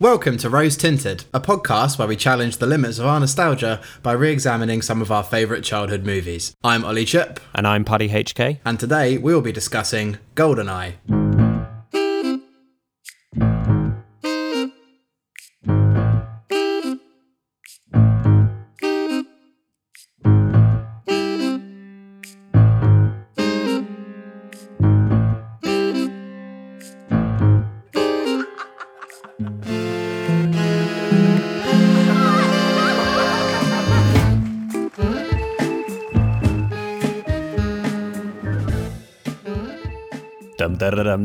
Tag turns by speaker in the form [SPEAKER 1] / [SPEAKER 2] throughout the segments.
[SPEAKER 1] Welcome to Rose Tinted, a podcast where we challenge the limits of our nostalgia by re examining some of our favourite childhood movies. I'm Ollie Chip,
[SPEAKER 2] And I'm Paddy HK.
[SPEAKER 1] and today we will be discussing Goldeneye.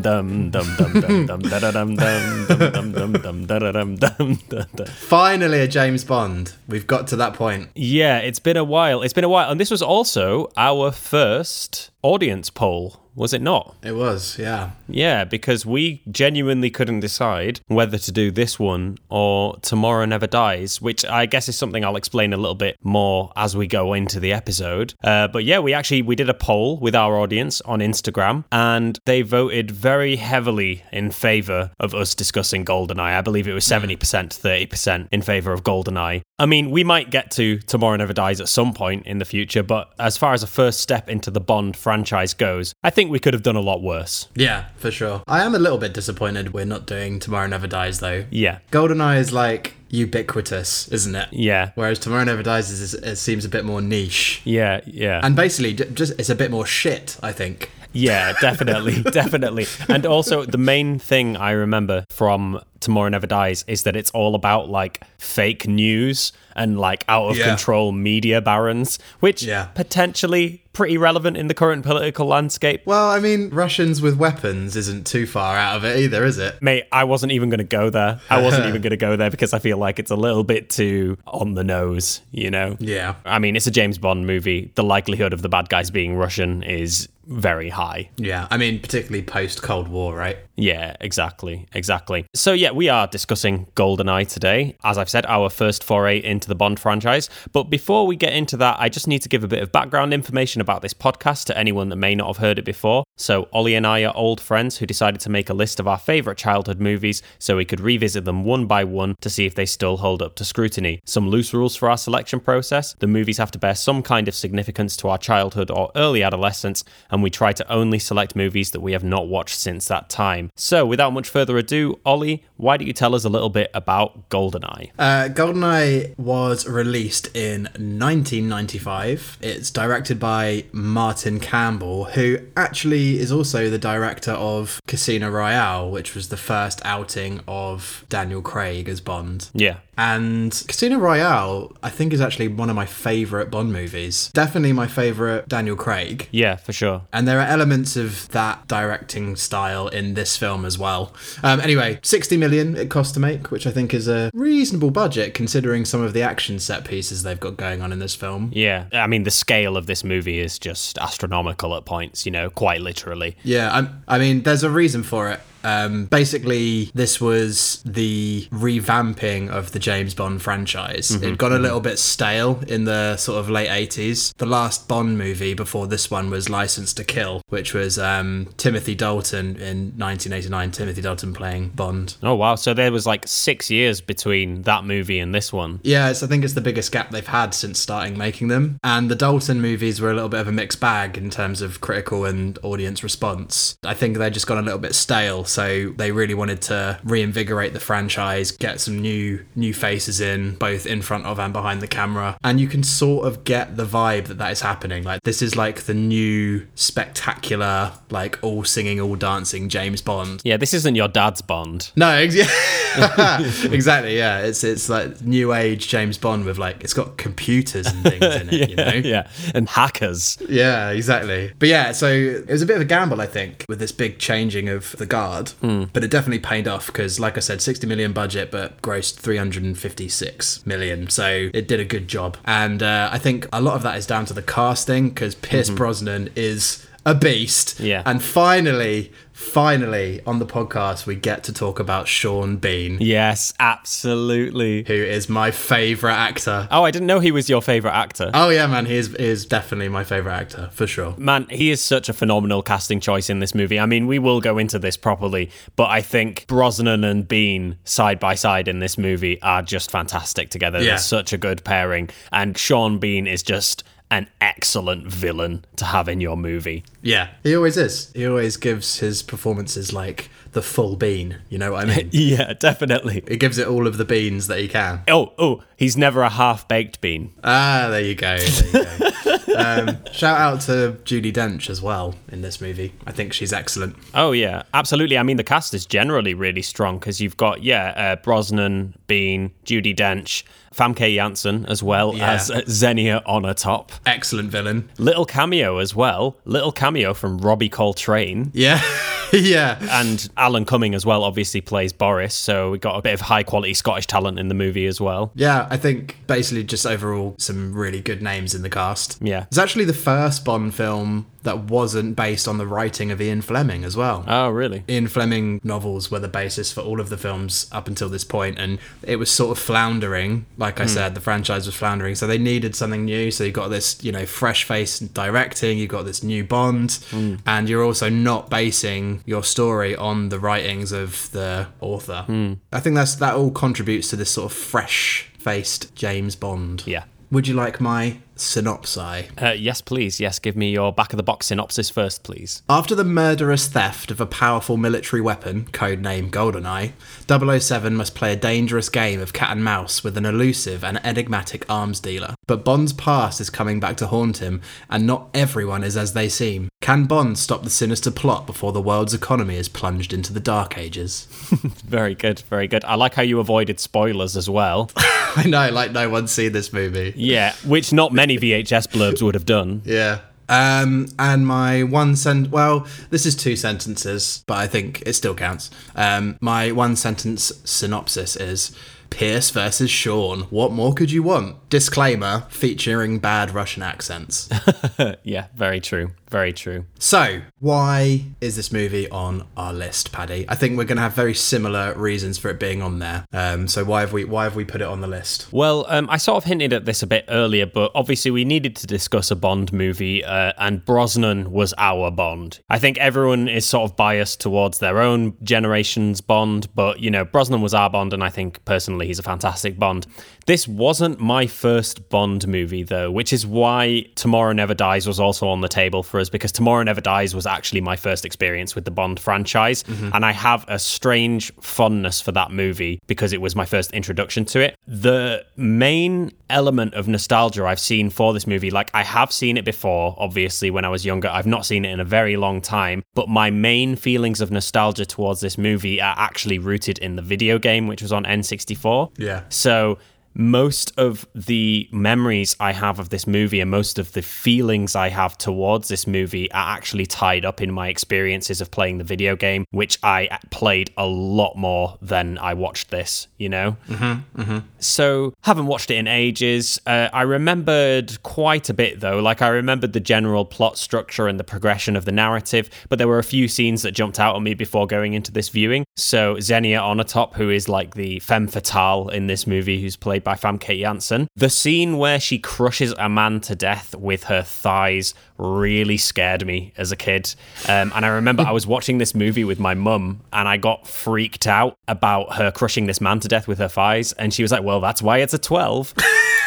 [SPEAKER 2] Dum dum dum dum dum dum da dum dum dum dum dum dum da da dum dum da da.
[SPEAKER 1] Finally, a James Bond. We've got to that point.
[SPEAKER 2] Yeah, it's been a while. It's been a while, and this was also our first audience poll, was it not?
[SPEAKER 1] It was, yeah.
[SPEAKER 2] Yeah, because we genuinely couldn't decide whether to do this one or Tomorrow Never Dies, which I guess is something I'll explain a little bit more as we go into the episode. Uh, but yeah, we actually we did a poll with our audience on Instagram, and they voted very heavily in favor of us discussing Goldeneye. I believe it was seventy percent, thirty percent in favor of Goldeneye. I mean, we might get to Tomorrow Never Dies at some point in the future, but as far as a first step into the Bond franchise goes, I think we could have done a lot worse.
[SPEAKER 1] Yeah, for sure. I am a little bit disappointed we're not doing Tomorrow Never Dies, though.
[SPEAKER 2] Yeah.
[SPEAKER 1] Goldeneye is like ubiquitous, isn't it?
[SPEAKER 2] Yeah.
[SPEAKER 1] Whereas Tomorrow Never Dies is, is, it seems a bit more niche.
[SPEAKER 2] Yeah, yeah.
[SPEAKER 1] And basically, just it's a bit more shit, I think.
[SPEAKER 2] yeah, definitely, definitely. And also the main thing I remember from Tomorrow Never Dies is that it's all about like fake news and like out of
[SPEAKER 1] Yeah.
[SPEAKER 2] control media barons, which
[SPEAKER 1] Yeah.
[SPEAKER 2] potentially pretty relevant in the current political landscape.
[SPEAKER 1] Well, I mean, Russians with weapons isn't too far out of it either, is it?
[SPEAKER 2] Mate, I wasn't even going to go there. I wasn't even going to go there because I feel like it's a little bit too on the nose, you know?
[SPEAKER 1] Yeah.
[SPEAKER 2] I mean, it's a James Bond movie. The likelihood of the bad guys being Russian is very high.
[SPEAKER 1] Yeah. I mean, particularly post Cold War, right?
[SPEAKER 2] Yeah, exactly, exactly. So yeah, we are discussing GoldenEye today. As I've said, our first foray into the Bond franchise. But before we get into that, I just need to give a bit of background information about this podcast to anyone that may not have heard it before. So Ollie and I are old friends who decided to make a list of our favorite childhood movies so we could revisit them one by one to see if they still hold up to scrutiny. Some loose rules for our selection process. The movies have to bear some kind of significance to our childhood or early adolescence, and we try to only select movies that we have not watched since that time. So, without much further ado, Ollie, why don't you tell us a little bit about GoldenEye?
[SPEAKER 1] Uh, Goldeneye was released in 1995. It's directed by Martin Campbell, who actually is also the director of Casino Royale, which was the first outing of Daniel Craig as Bond.
[SPEAKER 2] Yeah.
[SPEAKER 1] And Casino Royale, I think, is actually one of my favourite Bond movies. Definitely my favourite Daniel Craig.
[SPEAKER 2] Yeah, for sure.
[SPEAKER 1] And there are elements of that directing style in this film as well. Um, anyway, 60 million it cost to make, which I think is a reasonable budget considering some of the action set pieces they've got going on in this film.
[SPEAKER 2] Yeah. I mean, the scale of this movie is just astronomical at points, you know, quite literally.
[SPEAKER 1] Yeah, I'm, I mean, there's a reason for it. Um, basically, this was the revamping of the James Bond franchise. It got a little bit stale in the sort of late 80s. The last Bond movie before this one was License to Kill, which was um, Timothy Dalton in 1989. Timothy Dalton playing Bond.
[SPEAKER 2] Oh, wow. So there was like six years between that movie and this one.
[SPEAKER 1] Yeah, I think it's the biggest gap they've had since starting making them. And the Dalton movies were a little bit of a mixed bag in terms of critical and audience response. I think they just got a little bit stale, so they really wanted to reinvigorate the franchise, get some new new faces in, both in front of and behind the camera. And you can sort of get the vibe that that is happening. Like this is like the new spectacular, like all singing, all dancing James Bond.
[SPEAKER 2] Yeah, this isn't your dad's Bond.
[SPEAKER 1] No, ex- exactly. Yeah, it's it's like new age James Bond with like it's got computers and things in it. you know.
[SPEAKER 2] yeah. And hackers.
[SPEAKER 1] Yeah, exactly. But yeah, so it was a bit of a gamble, I think, with this big changing of the guard. But it definitely paid off because, like I said, 60 million budget, but grossed 356 million. So it did a good job. And uh, I think a lot of that is down to the casting because Pierce Brosnan is a beast.
[SPEAKER 2] Yeah.
[SPEAKER 1] And finally, finally, on the podcast, we get to talk about Sean Bean,
[SPEAKER 2] Yes, absolutely.
[SPEAKER 1] who is my favourite actor.
[SPEAKER 2] Oh, I didn't know he was your favorite actor.
[SPEAKER 1] Oh yeah, man, he is, is definitely my favourite actor for sure.
[SPEAKER 2] Man, he is such a phenomenal casting choice in this movie. I mean, we will go into this properly, but I think Brosnan and Bean side by side in this movie are just fantastic together.
[SPEAKER 1] Yeah.
[SPEAKER 2] They're such a good pairing. And Sean Bean is just an excellent villain to have in your movie.
[SPEAKER 1] Yeah, he always is. He always gives his performances like the full bean. You know what I mean?
[SPEAKER 2] Yeah, definitely.
[SPEAKER 1] he gives it all of the beans that he can.
[SPEAKER 2] Oh, oh, he's never a half baked bean.
[SPEAKER 1] Ah, there you go. There you go. um, shout out to Judi Dench as well in this movie. I think she's excellent.
[SPEAKER 2] Oh yeah, absolutely. I mean, the cast is generally really strong because you've got yeah, uh, Brosnan, Bean, Judi Dench, Famke Janssen as well
[SPEAKER 1] Yeah.
[SPEAKER 2] as Xenia Onatopp.
[SPEAKER 1] Excellent villain.
[SPEAKER 2] Little cameo as well. Little cameo from Robbie Coltrane.
[SPEAKER 1] Yeah, yeah.
[SPEAKER 2] And Alan Cumming as well obviously plays Boris, so we got a bit of high quality Scottish talent in the movie as well.
[SPEAKER 1] Yeah, I think basically just overall some really good names in the cast.
[SPEAKER 2] Yeah.
[SPEAKER 1] It's actually the first Bond film that wasn't based on the writing of Ian Fleming as well.
[SPEAKER 2] Oh, really?
[SPEAKER 1] Ian Fleming novels were the basis for all of the films up until this point, and it was sort of floundering. Like I hmm. said, the franchise was floundering, so they needed something new. So you got this, you know, fresh face directing. You got this new Bond, hmm. and you're also not basing your story on the writings of the author. Hmm. I think that's that all contributes to this sort of fresh faced James Bond.
[SPEAKER 2] Yeah.
[SPEAKER 1] Would you like my synopsis?
[SPEAKER 2] Uh, yes, please. Yes, give me your back of the box synopsis first, please.
[SPEAKER 1] After the murderous theft of a powerful military weapon, codename GoldenEye, 007 must play a dangerous game of cat and mouse with an elusive and enigmatic arms dealer. But Bond's past is coming back to haunt him, and not everyone is as they seem. Can Bond stop the sinister plot before the world's economy is plunged into the dark ages?
[SPEAKER 2] Very good, very good. I like how you avoided spoilers as well.
[SPEAKER 1] I know, like no one's seen this movie.
[SPEAKER 2] Yeah, which not many VHS blurbs would have done.
[SPEAKER 1] Yeah. Um, and my one sent well, this is two sentences, but I think it still counts. Um, my one sentence synopsis is Pierce versus Sean. What more could you want? Disclaimer featuring bad Russian accents.
[SPEAKER 2] Yeah, very true. Very true.
[SPEAKER 1] so, why is this movie on our list, Paddy? I think we're going to have very similar reasons for it being on there. Um, so why have we why have we put it on the list?
[SPEAKER 2] Well, um, I sort of hinted at this a bit earlier, but obviously we needed to discuss a Bond movie, uh, and Brosnan was our Bond. I think everyone is sort of biased towards their own generation's Bond, but you know, Brosnan was our Bond, and I think personally he's a fantastic Bond. This wasn't my first Bond movie, though, which is why Tomorrow Never Dies was also on the table for us, because Tomorrow Never Dies was actually my first experience with the Bond franchise. Mm-hmm. And I have a strange fondness for that movie because it was my first introduction to it. The main element of nostalgia I've seen for this movie, like I have seen it before, obviously, when I was younger. I've not seen it in a very long time, but my main feelings of nostalgia towards this movie are actually rooted in the video game, which was on N64.
[SPEAKER 1] Yeah.
[SPEAKER 2] So most of the memories I have of this movie and most of the feelings I have towards this movie are actually tied up in my experiences of playing the video game, which I played a lot more than I watched this, you know? So, haven't watched it in ages. Uh, I remembered quite a bit though. Like, I remembered the general plot structure and the progression of the narrative, but there were a few scenes that jumped out at me before going into this viewing. So, Xenia Onatopp, who is like the femme fatale in this movie, who's played by Famke Janssen, the scene where she crushes a man to death with her thighs really scared me as a kid. Um, and I remember I was watching this movie with my mum and I got freaked out about her crushing this man to death with her thighs. And she was like, well, that's why it's a 12.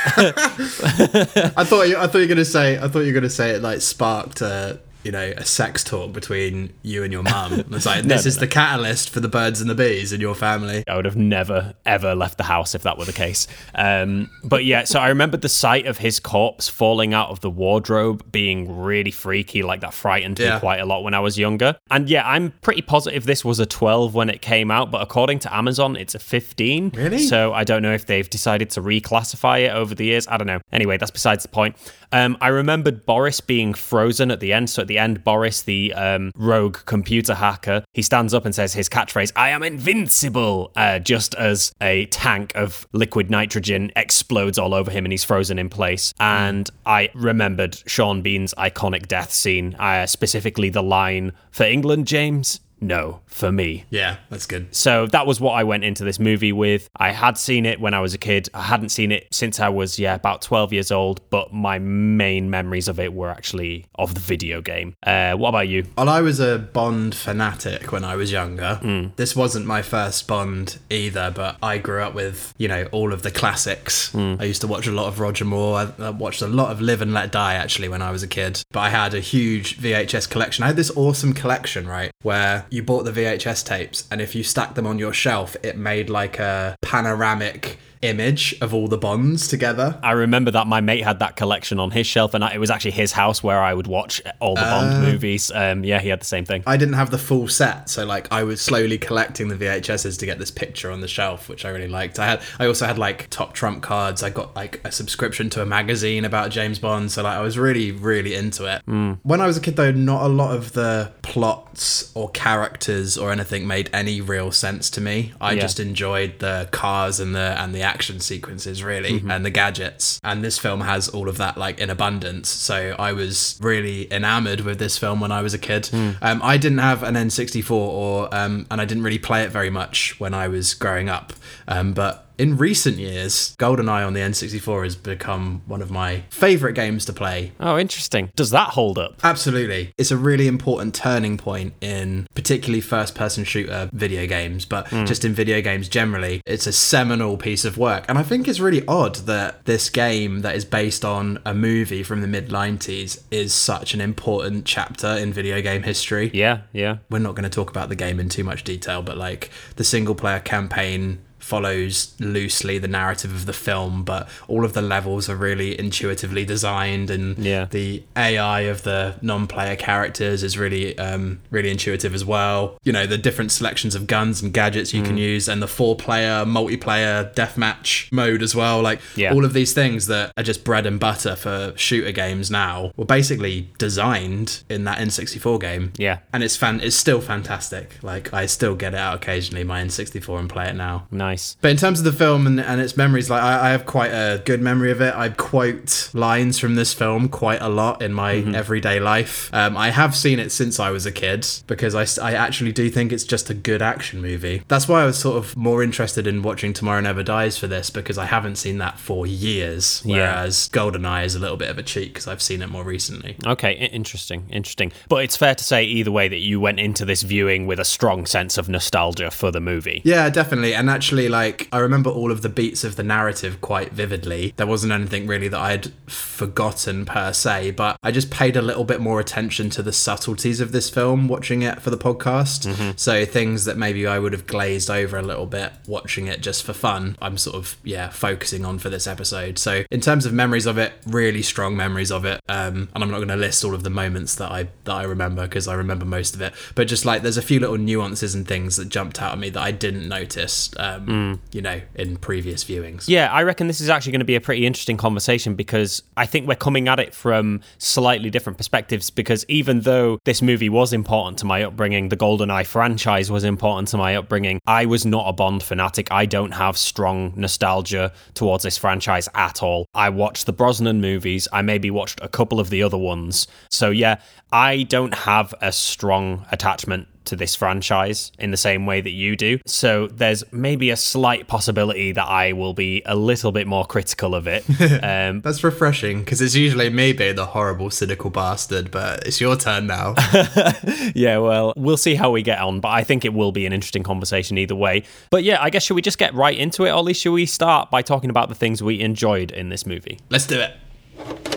[SPEAKER 1] I thought you, I thought you were gonna say I thought you were gonna say it like sparked a you know a sex talk between you and your mum. It's like this
[SPEAKER 2] no,
[SPEAKER 1] is the catalyst for the birds and the bees in your family.
[SPEAKER 2] I would have never, ever left the house if that were the case. Um, but yeah, so I remembered the sight of his corpse falling out of the wardrobe being really freaky. Like that frightened
[SPEAKER 1] Yeah.
[SPEAKER 2] me quite a lot when I was younger. And yeah, I'm pretty positive this was a 12 when it came out, but according to Amazon, it's a 15.
[SPEAKER 1] Really?
[SPEAKER 2] So I don't know if they've decided to reclassify it over the years. I don't know. Anyway, that's besides the point. Um, I remembered Boris being frozen at the end. So at the the end, Boris, the um, rogue computer hacker, he stands up and says his catchphrase, I am invincible, uh, just as a tank of liquid nitrogen explodes all over him and he's frozen in place. And I remembered Sean Bean's iconic death scene, uh, specifically the line, For England, James? No, for me.
[SPEAKER 1] Yeah, that's good.
[SPEAKER 2] So that was what I went into this movie with. I had seen it when I was a kid. I hadn't seen it since I was, yeah, about 12 years old, but my main memories of it were actually of the video game. Uh, what about you?
[SPEAKER 1] Well, I was a Bond fanatic when I was younger. This wasn't my first Bond either, but I grew up with, you know, all of the classics. I used to watch a lot of Roger Moore. I, I watched a lot of Live and Let Die actually when I was a kid. But I had a huge VHS collection. I had this awesome collection, right, where you bought the VHS tapes, and if you stacked them on your shelf, it made like a panoramic image of all the Bonds together.
[SPEAKER 2] I remember that my mate had that collection on his shelf, and it was actually his house where I would watch all the Bond movies. Um, yeah, he had the same thing.
[SPEAKER 1] I didn't have the full set, so like I was slowly collecting the VHSs to get this picture on the shelf, which I really liked. I had, I also had like top trump cards. I got like a subscription to a magazine about James Bond, so like I was really, really into it. When I was a kid, though, not a lot of the plots or characters or anything made any real sense to me. I
[SPEAKER 2] Yeah.
[SPEAKER 1] just enjoyed the cars and the and the action sequences really and the gadgets. And this film has all of that like in abundance. So I was really enamored with this film when I was a kid. Um, I didn't have an N64 or um, and I didn't really play it very much when I was growing up. Um, but in recent years, GoldenEye on the N64 has become one of my favorite games to play
[SPEAKER 2] Oh, interesting. Does that hold up?
[SPEAKER 1] Absolutely. It's a really important turning point in particularly first person shooter video games, but hmm. just in video games generally. It's a seminal piece of work. And I think it's really odd that this game that is based on a movie from the mid 90s is such an important chapter in video game history.
[SPEAKER 2] Yeah, yeah.
[SPEAKER 1] We're not going to talk about the game in too much detail, but like the single player campaign follows loosely the narrative of the film, but all of the levels are really intuitively designed, and
[SPEAKER 2] Yeah.
[SPEAKER 1] the AI of the non-player characters is really, um, really intuitive as well. You know, the different selections of guns and gadgets you
[SPEAKER 2] Mm.
[SPEAKER 1] can use, and the four-player multiplayer deathmatch mode as well. Like
[SPEAKER 2] Yeah.
[SPEAKER 1] all of these things that are just bread and butter for shooter games now were basically designed in that N64 game
[SPEAKER 2] Yeah.
[SPEAKER 1] and it's fan it's still fantastic like i still get it out occasionally my n64 and play it now
[SPEAKER 2] Nice.
[SPEAKER 1] But in terms of the film and, and its memories like I, I have quite a good memory of it i quote lines from this film quite a lot in my everyday life um, i have seen it since i was a kid because I actually do think it's just a good action movie that's why i was sort of more interested in watching tomorrow never dies for this because i haven't seen that for years
[SPEAKER 2] Yeah.
[SPEAKER 1] whereas goldeneye is a little bit of a cheat because i've seen it more recently
[SPEAKER 2] Okay, interesting, interesting. But it's fair to say either way that you went into this viewing with a strong sense of nostalgia for the movie.
[SPEAKER 1] Yeah, definitely. And actually, like, I remember all of the beats of the narrative quite vividly. There wasn't anything really that I'd forgotten per se, but I just paid a little bit more attention to the subtleties of this film watching it for the podcast. So things that maybe I would have glazed over a little bit watching it just for fun, I'm sort of, yeah, focusing on for this episode. So in terms of memories of it, really strong memories of it. Um, and I'm not going to list all of the moments that I that I remember because I remember most of it. But just like there's a few little nuances and things that jumped out at me that I didn't notice, um, you know, in previous viewings.
[SPEAKER 2] Yeah, I reckon this is actually going to be a pretty interesting conversation because I think we're coming at it from slightly different perspectives. Because even though this movie was important to my upbringing, the GoldenEye franchise was important to my upbringing, I was not a Bond fanatic. I don't have strong nostalgia towards this franchise at all. I watched the Brosnan movies, I maybe watched a couple of the other ones. So, yeah, I don't have a strong attachment to this franchise in the same way that you do. So there's maybe a slight possibility that I will be a little bit more critical of it. Um,
[SPEAKER 1] That's refreshing because it's usually me being the horrible, cynical bastard, but it's your turn now.
[SPEAKER 2] yeah, well, we'll see how we get on, but I think it will be an interesting conversation either way. But yeah, I guess should we just get right into it, Ollie? Should we start by talking about the things we enjoyed in this movie?
[SPEAKER 1] Let's do it.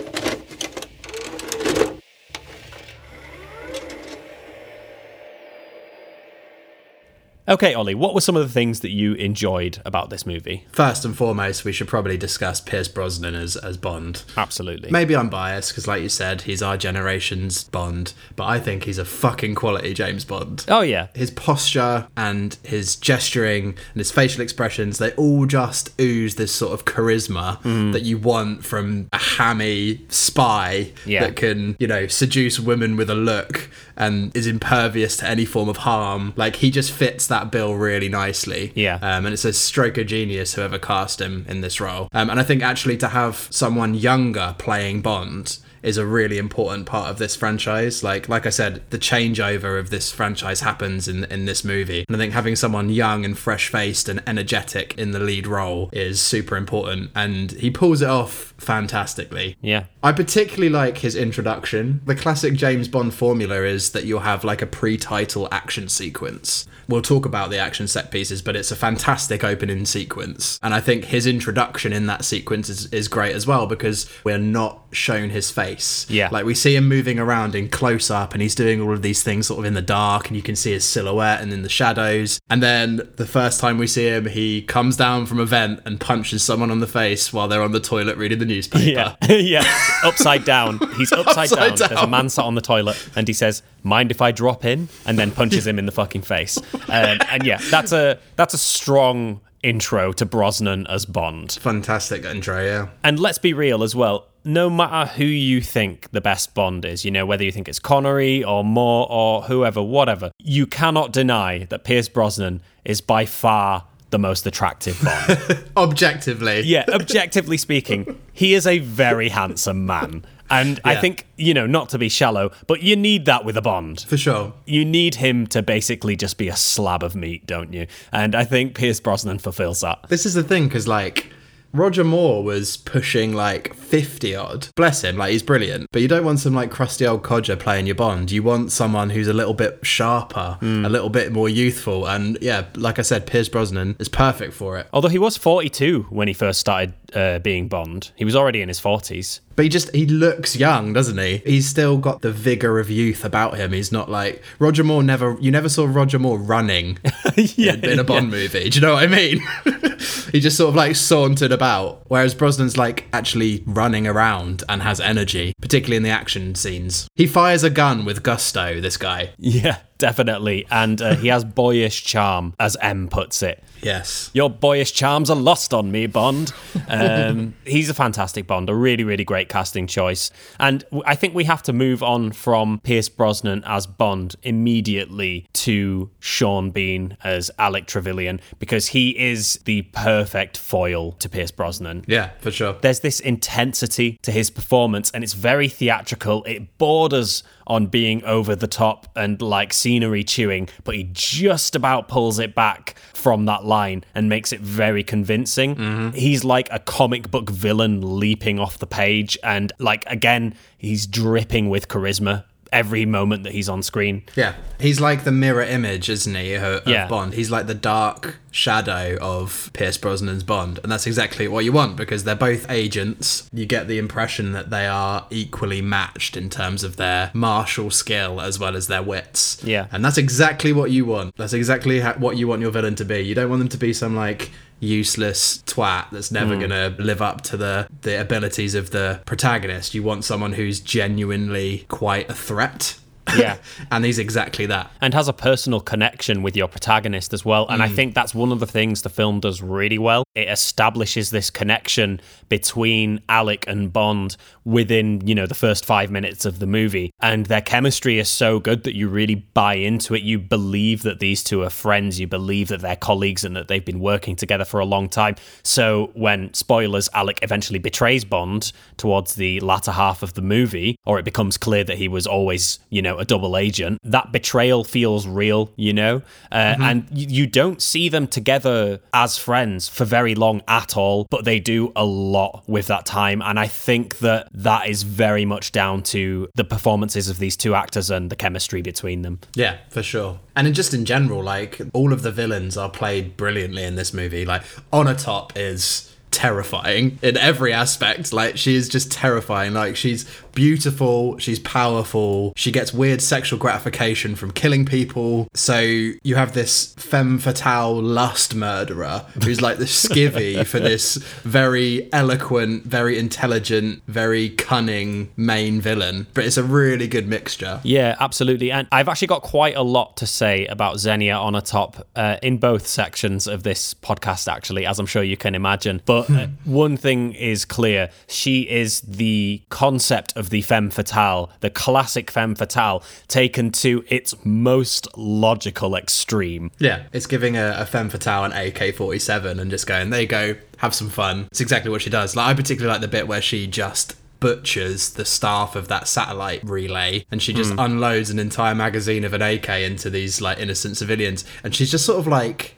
[SPEAKER 2] Okay, Ollie, what were some of the things that you enjoyed about this movie?
[SPEAKER 1] First and foremost, we should probably discuss Pierce Brosnan as, as Bond.
[SPEAKER 2] Absolutely.
[SPEAKER 1] Maybe I'm biased because, like you said, he's our generation's Bond, but I think he's a fucking quality James Bond.
[SPEAKER 2] Oh, yeah.
[SPEAKER 1] His posture and his gesturing and his facial expressions, they all just ooze this sort of charisma mm. that you want from a hammy spy
[SPEAKER 2] Yeah.
[SPEAKER 1] that can, you know, seduce women with a look and is impervious to any form of harm. Like, he just fits that bill really nicely.
[SPEAKER 2] Yeah.
[SPEAKER 1] Um, and it's a stroke of genius whoever cast him in this role. Um, and I think actually to have someone younger playing Bond is a really important part of this franchise. Like like I said, the changeover of this franchise happens in in this movie. And I think having someone young and fresh faced and energetic in the lead role is super important. And he pulls it off fantastically.
[SPEAKER 2] Yeah.
[SPEAKER 1] I particularly like his introduction. The classic James Bond formula is that you'll have like a pre-title action sequence. We'll talk about the action set pieces, but it's a fantastic opening sequence. And I think his introduction in that sequence is, is great as well because we're not shown his face.
[SPEAKER 2] Yeah.
[SPEAKER 1] Like we see him moving around in close up and he's doing all of these things sort of in the dark and you can see his silhouette and in the shadows. And then the first time we see him, he comes down from a vent and punches someone on the face while they're on the toilet reading the newspaper.
[SPEAKER 2] Yeah, yeah. Upside down. He's upside,
[SPEAKER 1] Upside
[SPEAKER 2] down. There's a man sat on the toilet, and he says, "Mind if I drop in?" And then punches him in the fucking face. Um, and yeah, that's a that's a strong intro to Brosnan as Bond.
[SPEAKER 1] Fantastic intro, yeah.
[SPEAKER 2] And let's be real as well. No matter who you think the best Bond is, you know, whether you think it's Connery or Moore or whoever, whatever, you cannot deny that Pierce Brosnan is by far the most attractive Bond.
[SPEAKER 1] Objectively.
[SPEAKER 2] yeah, objectively speaking, he is a very handsome man. And I think, you know, not to be shallow, but you need that with a Bond.
[SPEAKER 1] For sure.
[SPEAKER 2] You need him to basically just be a slab of meat, don't you? And I think Pierce Brosnan fulfills that.
[SPEAKER 1] This is the thing, because like Roger Moore was pushing like 50 odd. Bless him, like he's brilliant. But you don't want some like crusty old codger playing your Bond. You want someone who's a little bit sharper, a little bit more youthful. And yeah, like I said, Pierce Brosnan is perfect for it.
[SPEAKER 2] Although he was 42 when he first started uh, being Bond, he was already in his 40s.
[SPEAKER 1] But he just he looks young, doesn't he? He's still got the vigor of youth about him. He's not like Roger Moore never you never saw Roger Moore running
[SPEAKER 2] yeah,
[SPEAKER 1] in a Bond movie. Do you know what I mean? he just sort of like sauntered about. Whereas Brosnan's like actually running around and has energy, particularly in the action scenes. He fires a gun with gusto, this guy.
[SPEAKER 2] Yeah, definitely. And uh, he has boyish charm, as M puts it.
[SPEAKER 1] Yes.
[SPEAKER 2] Your boyish charms are lost on me, Bond. Um, he's a fantastic Bond, a really, really great casting choice. And I think we have to move on from Pierce Brosnan as Bond immediately to Sean Bean as Alec Trevelyan because he is the perfect foil to Pierce Brosnan.
[SPEAKER 1] Yeah, for sure.
[SPEAKER 2] There's this intensity to his performance, and it's very theatrical. It borders on being over the top and like scenery chewing, but he just about pulls it back from that line and makes it very convincing. Mm-hmm. He's like a comic book villain leaping off the page, and like again, he's dripping with charisma every moment that he's on screen.
[SPEAKER 1] Yeah, he's like the mirror image, isn't he, of
[SPEAKER 2] Yeah.
[SPEAKER 1] Bond? He's like the dark shadow of Pierce Brosnan's Bond, and that's exactly what you want because they're both agents. You get the impression that they are equally matched in terms of their martial skill as well as their wits.
[SPEAKER 2] Yeah.
[SPEAKER 1] and that's exactly what you want. That's exactly ha- what you want your villain to be. You don't want them to be some like useless twat that's never
[SPEAKER 2] hmm.
[SPEAKER 1] going to live up to the the abilities of the protagonist. You want someone who's genuinely quite a threat.
[SPEAKER 2] Yeah.
[SPEAKER 1] and he's exactly that.
[SPEAKER 2] and has a personal connection with your protagonist as well. And I mm. think that's one of the things the film does really well. It establishes this connection between Alec and Bond within, you know, the first five minutes of the movie. And their chemistry is so good that you really buy into it. You believe that these two are friends. You believe that they're colleagues and that they've been working together for a long time. So when, spoilers, Alec eventually betrays Bond towards the latter half of the movie, or it becomes clear that he was always, you know, a double agent, that betrayal feels real, you know? Uh, And you, you don't see them together as friends for very long at all, but they do a lot with that time. And I think that that is very much down to the performances of these two actors and the chemistry between them.
[SPEAKER 1] Yeah, for sure. And in just in general, like all of the villains are played brilliantly in this movie. Like Onatopp is terrifying in every aspect. Like she is just terrifying. Like she's beautiful, she's powerful, she gets weird sexual gratification from killing people. So you have this femme fatale lust murderer who's like the skivvy for this very eloquent, very intelligent, very cunning main villain. But it's a really good mixture.
[SPEAKER 2] Yeah, absolutely. And I've actually got quite a lot to say about Xenia Onatopp uh, in both sections of this podcast, actually, as I'm sure you can imagine. But uh, one thing is clear she is the concept of the femme fatale, the classic femme fatale, taken to its most logical extreme.
[SPEAKER 1] Yeah, it's giving a, a femme fatale an AK 47 and just going, there you go, have some fun. It's exactly what she does. Like, I particularly like the bit where she just butchers the staff of that satellite relay and she just unloads an entire magazine of an AK into these like innocent civilians and she's just sort of like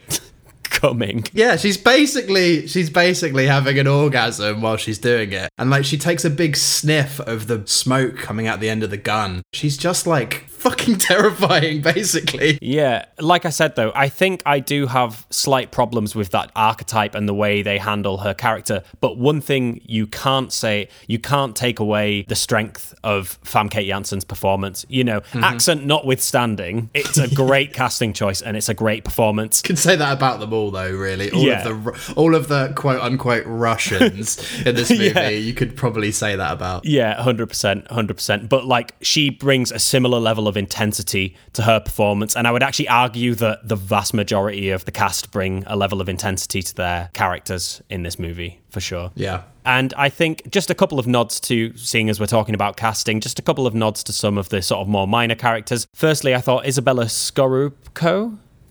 [SPEAKER 2] Coming.
[SPEAKER 1] yeah she's basically she's basically having an orgasm while she's doing it and like she takes a big sniff of the smoke coming out the end of the gun she's just like fucking terrifying basically
[SPEAKER 2] Yeah, like I said though, I think I do have slight problems with that archetype and the way they handle her character. But one thing you can't say, you can't take away the strength of Famke Janssen's performance. You know, mm-hmm. accent notwithstanding, it's a great casting choice and it's a great performance.
[SPEAKER 1] can say that about them all though really all
[SPEAKER 2] Yeah.
[SPEAKER 1] of the all of the quote unquote russians in this movie
[SPEAKER 2] Yeah.
[SPEAKER 1] you could probably say that about
[SPEAKER 2] Yeah, hundred percent, hundred percent. But like, she brings a similar level of intensity to her performance, and I would actually argue that the vast majority of the cast bring a level of intensity to their characters in this movie for sure.
[SPEAKER 1] yeah
[SPEAKER 2] And I think just a couple of nods to, seeing as we're talking about casting, just a couple of nods to some of the sort of more minor characters. Firstly, I thought Izabella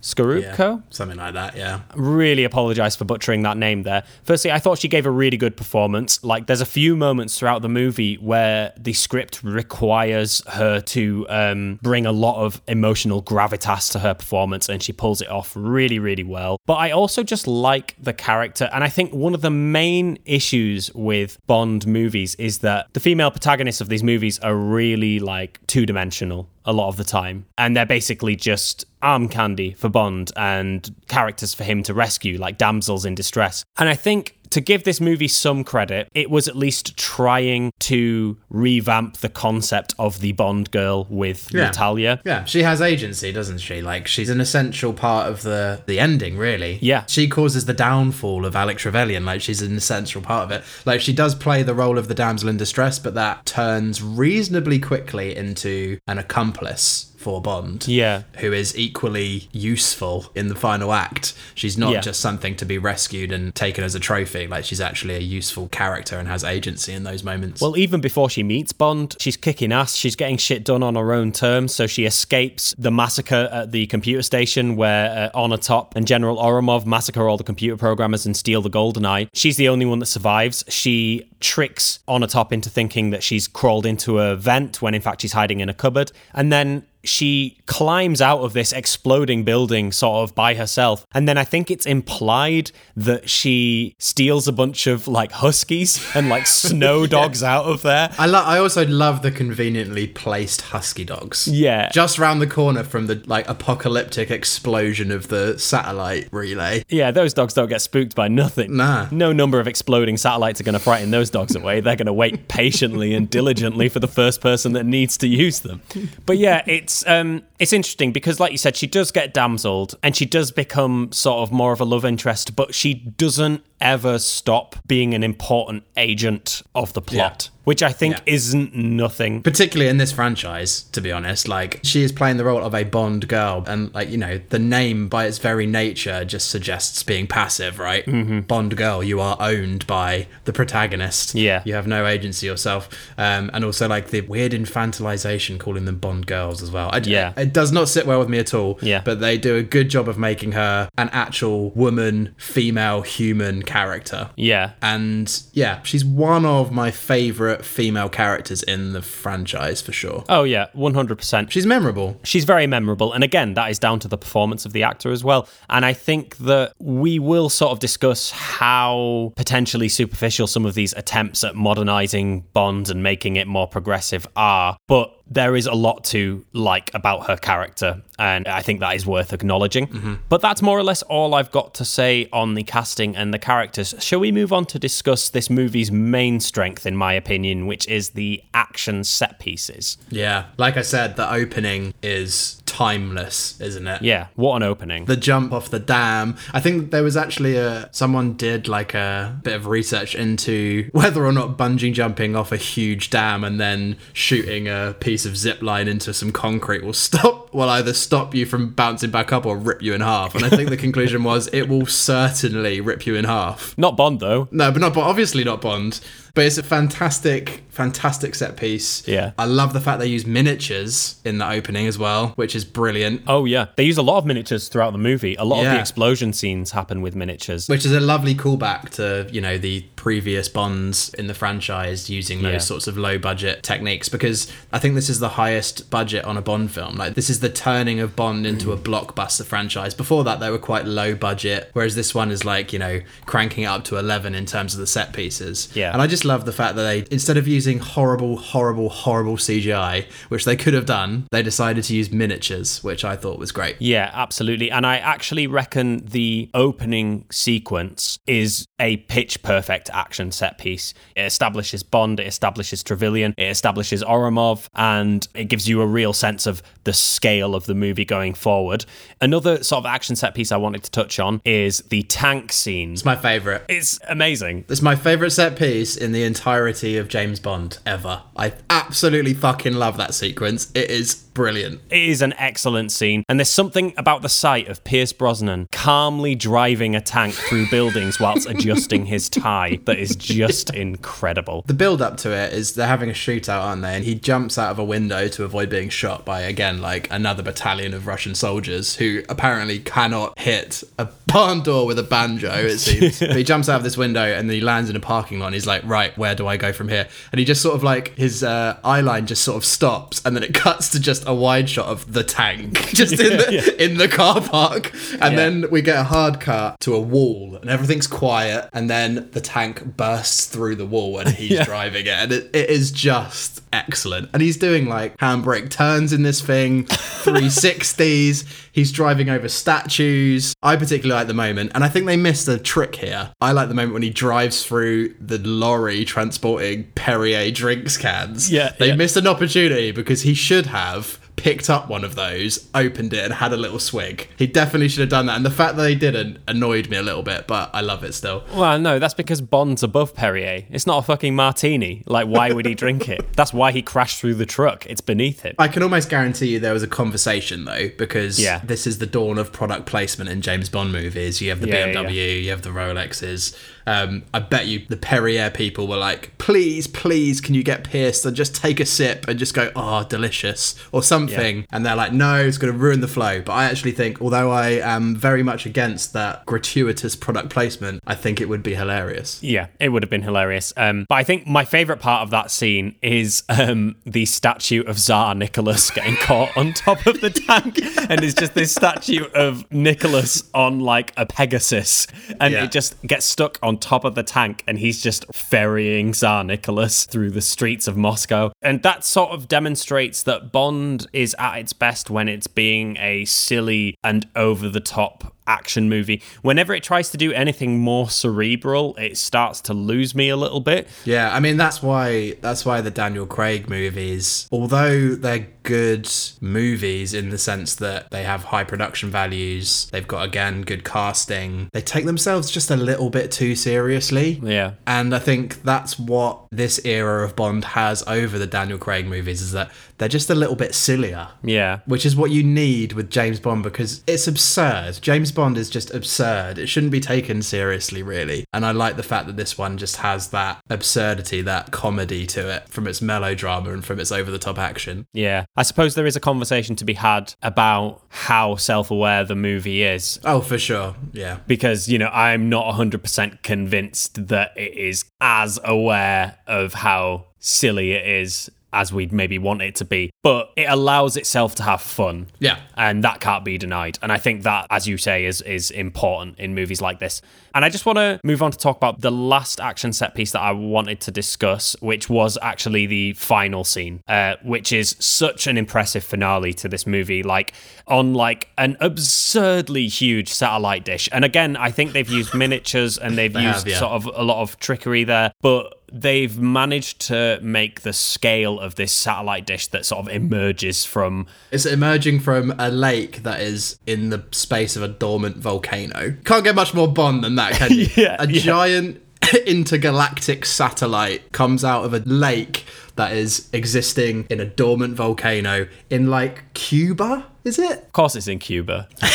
[SPEAKER 2] Scorupco. Scorupco?
[SPEAKER 1] something like that yeah
[SPEAKER 2] really apologize for butchering that name there. Firstly, I thought she gave a really good performance. Like, there's a few moments throughout the movie where the script requires her to um, bring a lot of emotional gravitas to her performance, and she pulls it off really, really well. But I also just like the character, and I think one of the main issues with Bond movies is that the female protagonists of these movies are really like two dimensional a lot of the time, and they're basically just arm candy for Bond and characters for him to rescue, like damsels in distress. And I think to give this movie some credit, it was at least trying to revamp the concept of the Bond girl with
[SPEAKER 1] Yeah.
[SPEAKER 2] Natalia.
[SPEAKER 1] Yeah, she has agency, doesn't she? Like she's an essential part of the the ending, really.
[SPEAKER 2] Yeah.
[SPEAKER 1] She causes the downfall of Alec Trevelyan. Like she's an essential part of it. Like she does play the role of the damsel in distress, but that turns reasonably quickly into an accomplice for Bond.
[SPEAKER 2] Yeah.
[SPEAKER 1] Who is equally useful in the final act. She's not
[SPEAKER 2] Yeah.
[SPEAKER 1] just something to be rescued and taken as a trophy. Like she's actually a useful character and has agency in those moments.
[SPEAKER 2] Well, even before she meets Bond, she's kicking ass. She's getting shit done on her own terms. So she escapes the massacre at the computer station where uh, Onatopp and General Ourumov massacre all the computer programmers and steal the Golden Eye. She's the only one that survives. She tricks Onatopp into thinking that she's crawled into a vent when in fact she's hiding in a cupboard. And then she climbs out of this exploding building sort of by herself. And then I think it's implied that she steals a bunch of like huskies and like snow dogs out of there.
[SPEAKER 1] I lo- I also love the conveniently placed husky dogs.
[SPEAKER 2] Yeah.
[SPEAKER 1] Just round the corner from the like apocalyptic explosion of the satellite relay.
[SPEAKER 2] Yeah, those dogs don't get spooked by nothing.
[SPEAKER 1] Nah.
[SPEAKER 2] No number of exploding satellites are going to frighten those dogs away. They're going to wait patiently and diligently for the first person that needs to use them. But yeah, it's um it's interesting because like you said she does get damseled and she does become sort of more of a love interest, but she doesn't ever stop being an important agent of the plot, which I think
[SPEAKER 1] Yeah.
[SPEAKER 2] isn't nothing.
[SPEAKER 1] Particularly in this franchise, to be honest, like she is playing the role of a Bond girl, and like you know, the name by its very nature just suggests being passive, right? Mm-hmm. Bond girl, you are owned by the protagonist.
[SPEAKER 2] Yeah.
[SPEAKER 1] you have no agency yourself, um, and also like the weird infantilization calling them Bond girls as well. I,
[SPEAKER 2] Yeah.
[SPEAKER 1] it does not sit well with me at all.
[SPEAKER 2] Yeah.
[SPEAKER 1] but they do a good job of making her an actual woman, female, human character.
[SPEAKER 2] Yeah.
[SPEAKER 1] And yeah, she's one of my favorite female characters in the franchise for sure.
[SPEAKER 2] Oh yeah, 100%.
[SPEAKER 1] She's memorable.
[SPEAKER 2] She's very memorable. And again, that is down to the performance of the actor as well. And I think that we will sort of discuss how potentially superficial some of these attempts at modernizing Bond and making it more progressive are. But there is a lot to like about her character, and I think that is worth acknowledging. But that's more or less all I've got to say on the casting and the characters. Shall we move on to discuss this movie's main strength, in my opinion, which is the action set pieces?
[SPEAKER 1] Yeah. Like I said, the opening is timeless, isn't it?
[SPEAKER 2] Yeah, what an opening.
[SPEAKER 1] the jump off the dam. I think there was actually a someone did like a bit of research into whether or not bungee jumping off a huge dam and then shooting a piece of zip line into some concrete will stop will either stop you from bouncing back up or rip you in half. And I think the conclusion was it will certainly rip you in half.
[SPEAKER 2] Not Bond, though.
[SPEAKER 1] No, but not but obviously not Bond. But it's a fantastic, fantastic set piece.
[SPEAKER 2] Yeah.
[SPEAKER 1] I love the fact they use miniatures in the opening as well, which is brilliant.
[SPEAKER 2] Oh, yeah. They use a lot of miniatures throughout the movie. A lot of the explosion scenes happen with miniatures.
[SPEAKER 1] Which is a lovely callback to, you know, the previous Bonds in the franchise using those
[SPEAKER 2] Yeah.
[SPEAKER 1] sorts of low budget techniques because I think this is the highest budget on a Bond film. Like this is the turning of Bond into
[SPEAKER 2] Mm.
[SPEAKER 1] a blockbuster franchise. Before that they were quite low budget, whereas this one is like, you know, cranking it up to 11 in terms of the set pieces.
[SPEAKER 2] Yeah.
[SPEAKER 1] And I just love the fact that they instead of using horrible horrible horrible CGI, which they could have done, they decided to use miniatures, which I thought was great.
[SPEAKER 2] Yeah, absolutely. And I actually reckon the opening sequence is a pitch perfect action set piece. It establishes Bond, it establishes Trevelyan, it establishes Ourumov, and it gives you a real sense of the scale of the movie going forward. Another sort of action set piece I wanted to touch on is the tank scene.
[SPEAKER 1] It's my favorite.
[SPEAKER 2] It's amazing.
[SPEAKER 1] It's my favorite set piece in the entirety of James Bond ever. I absolutely fucking love that sequence. It is brilliant.
[SPEAKER 2] It is an excellent scene, and there's something about the sight of Pierce Brosnan calmly driving a tank through buildings whilst adjusting his tie that is just incredible.
[SPEAKER 1] The build up to it is they're having a shootout, aren't they? And he jumps out of a window to avoid being shot by, again, like another battalion of Russian soldiers who apparently cannot hit a barn door with a banjo, it seems. but he jumps out of this window and then he lands in a parking lot and he's like, right, where do I go from here? And he just sort of like, his uh, eye line just sort of stops and then it cuts to just a wide shot of the tank just in, the, in the car park. And
[SPEAKER 2] Yeah.
[SPEAKER 1] then we get a hard cut to a wall and everything's quiet. And then the tank bursts through the wall and he's driving it. And it, it is just excellent. And he's doing like handbrake turns in this thing 360s he's driving over statues. I particularly like the moment and i think they missed a trick here. I like the moment when he drives through the lorry transporting perrier drinks cans.
[SPEAKER 2] Yeah,
[SPEAKER 1] they
[SPEAKER 2] yeah.
[SPEAKER 1] missed an opportunity because he should have picked up one of those, opened it, and had a little swig. He definitely should have done that. And the fact that he didn't annoyed me a little bit, but I love it still.
[SPEAKER 2] Well, no, that's because Bond's above Perrier. It's not a fucking martini. Like, why would he drink it? That's why he crashed through the truck. It's beneath him.
[SPEAKER 1] I can almost guarantee you there was a conversation though, because
[SPEAKER 2] Yeah.
[SPEAKER 1] this is the dawn of product placement in James Bond movies. You have the
[SPEAKER 2] Yeah, yeah,
[SPEAKER 1] BMW, you have the Rolexes. Um, I bet you the Perrier people were like, please, please, can you get pierced and just take a sip and just go, oh, delicious, or something. And they're like, no, it's going to ruin the flow. But I actually think, although I am very much against that gratuitous product placement, I think it would be hilarious.
[SPEAKER 2] Yeah, it would have been hilarious. Um, but I think my favourite part of that scene is um, the statue of Tsar Nicholas getting caught on top of the tank. And it's just this statue of Nicholas on like a Pegasus. And
[SPEAKER 1] Yeah.
[SPEAKER 2] it just gets stuck on top of the tank. And he's just ferrying Tsar Nicholas through the streets of Moscow. And that sort of demonstrates that Bond is at its best when it's being a silly and over the top action movie. Whenever it tries to do anything more cerebral, it starts to lose me a little bit.
[SPEAKER 1] Yeah, I mean that's why that's why the Daniel Craig movies, although they're good movies in the sense that they have high production values, they've got again good casting, they take themselves just a little bit too seriously.
[SPEAKER 2] Yeah.
[SPEAKER 1] And I think that's what this era of Bond has over the Daniel Craig movies is that they're just a little bit sillier.
[SPEAKER 2] Yeah.
[SPEAKER 1] Which is what you need with James Bond because it's absurd. James Bond is just absurd. It shouldn't be taken seriously, really. And I like the fact that this one just has that absurdity, that comedy to it from its melodrama and from its over the top action.
[SPEAKER 2] Yeah. I suppose there is a conversation to be had about how self aware the movie is.
[SPEAKER 1] Oh, for sure. Yeah.
[SPEAKER 2] Because, you know, I'm not 100% convinced that it is as aware of how silly it is as we'd maybe want it to be, but it allows itself to have fun.
[SPEAKER 1] Yeah.
[SPEAKER 2] And that can't be denied. And I think that, as you say, is is important in movies like this. And I just want to move on to talk about the last action set piece that I wanted to discuss, which was actually the final scene, uh, which is such an impressive finale to this movie, like on like an absurdly huge satellite dish. And again, I think they've used miniatures and they've
[SPEAKER 1] They
[SPEAKER 2] used
[SPEAKER 1] have, yeah.
[SPEAKER 2] sort of a lot of trickery there, but they've managed to make the scale of this satellite dish that sort of emerges from
[SPEAKER 1] It's emerging from a lake that is in the space of a dormant volcano. Can't get much more Bond than that, can you?
[SPEAKER 2] Yeah,
[SPEAKER 1] a
[SPEAKER 2] yeah.
[SPEAKER 1] giant intergalactic satellite comes out of a lake that is existing in a dormant volcano in like Cuba, is it?
[SPEAKER 2] Of course, it's in Cuba. of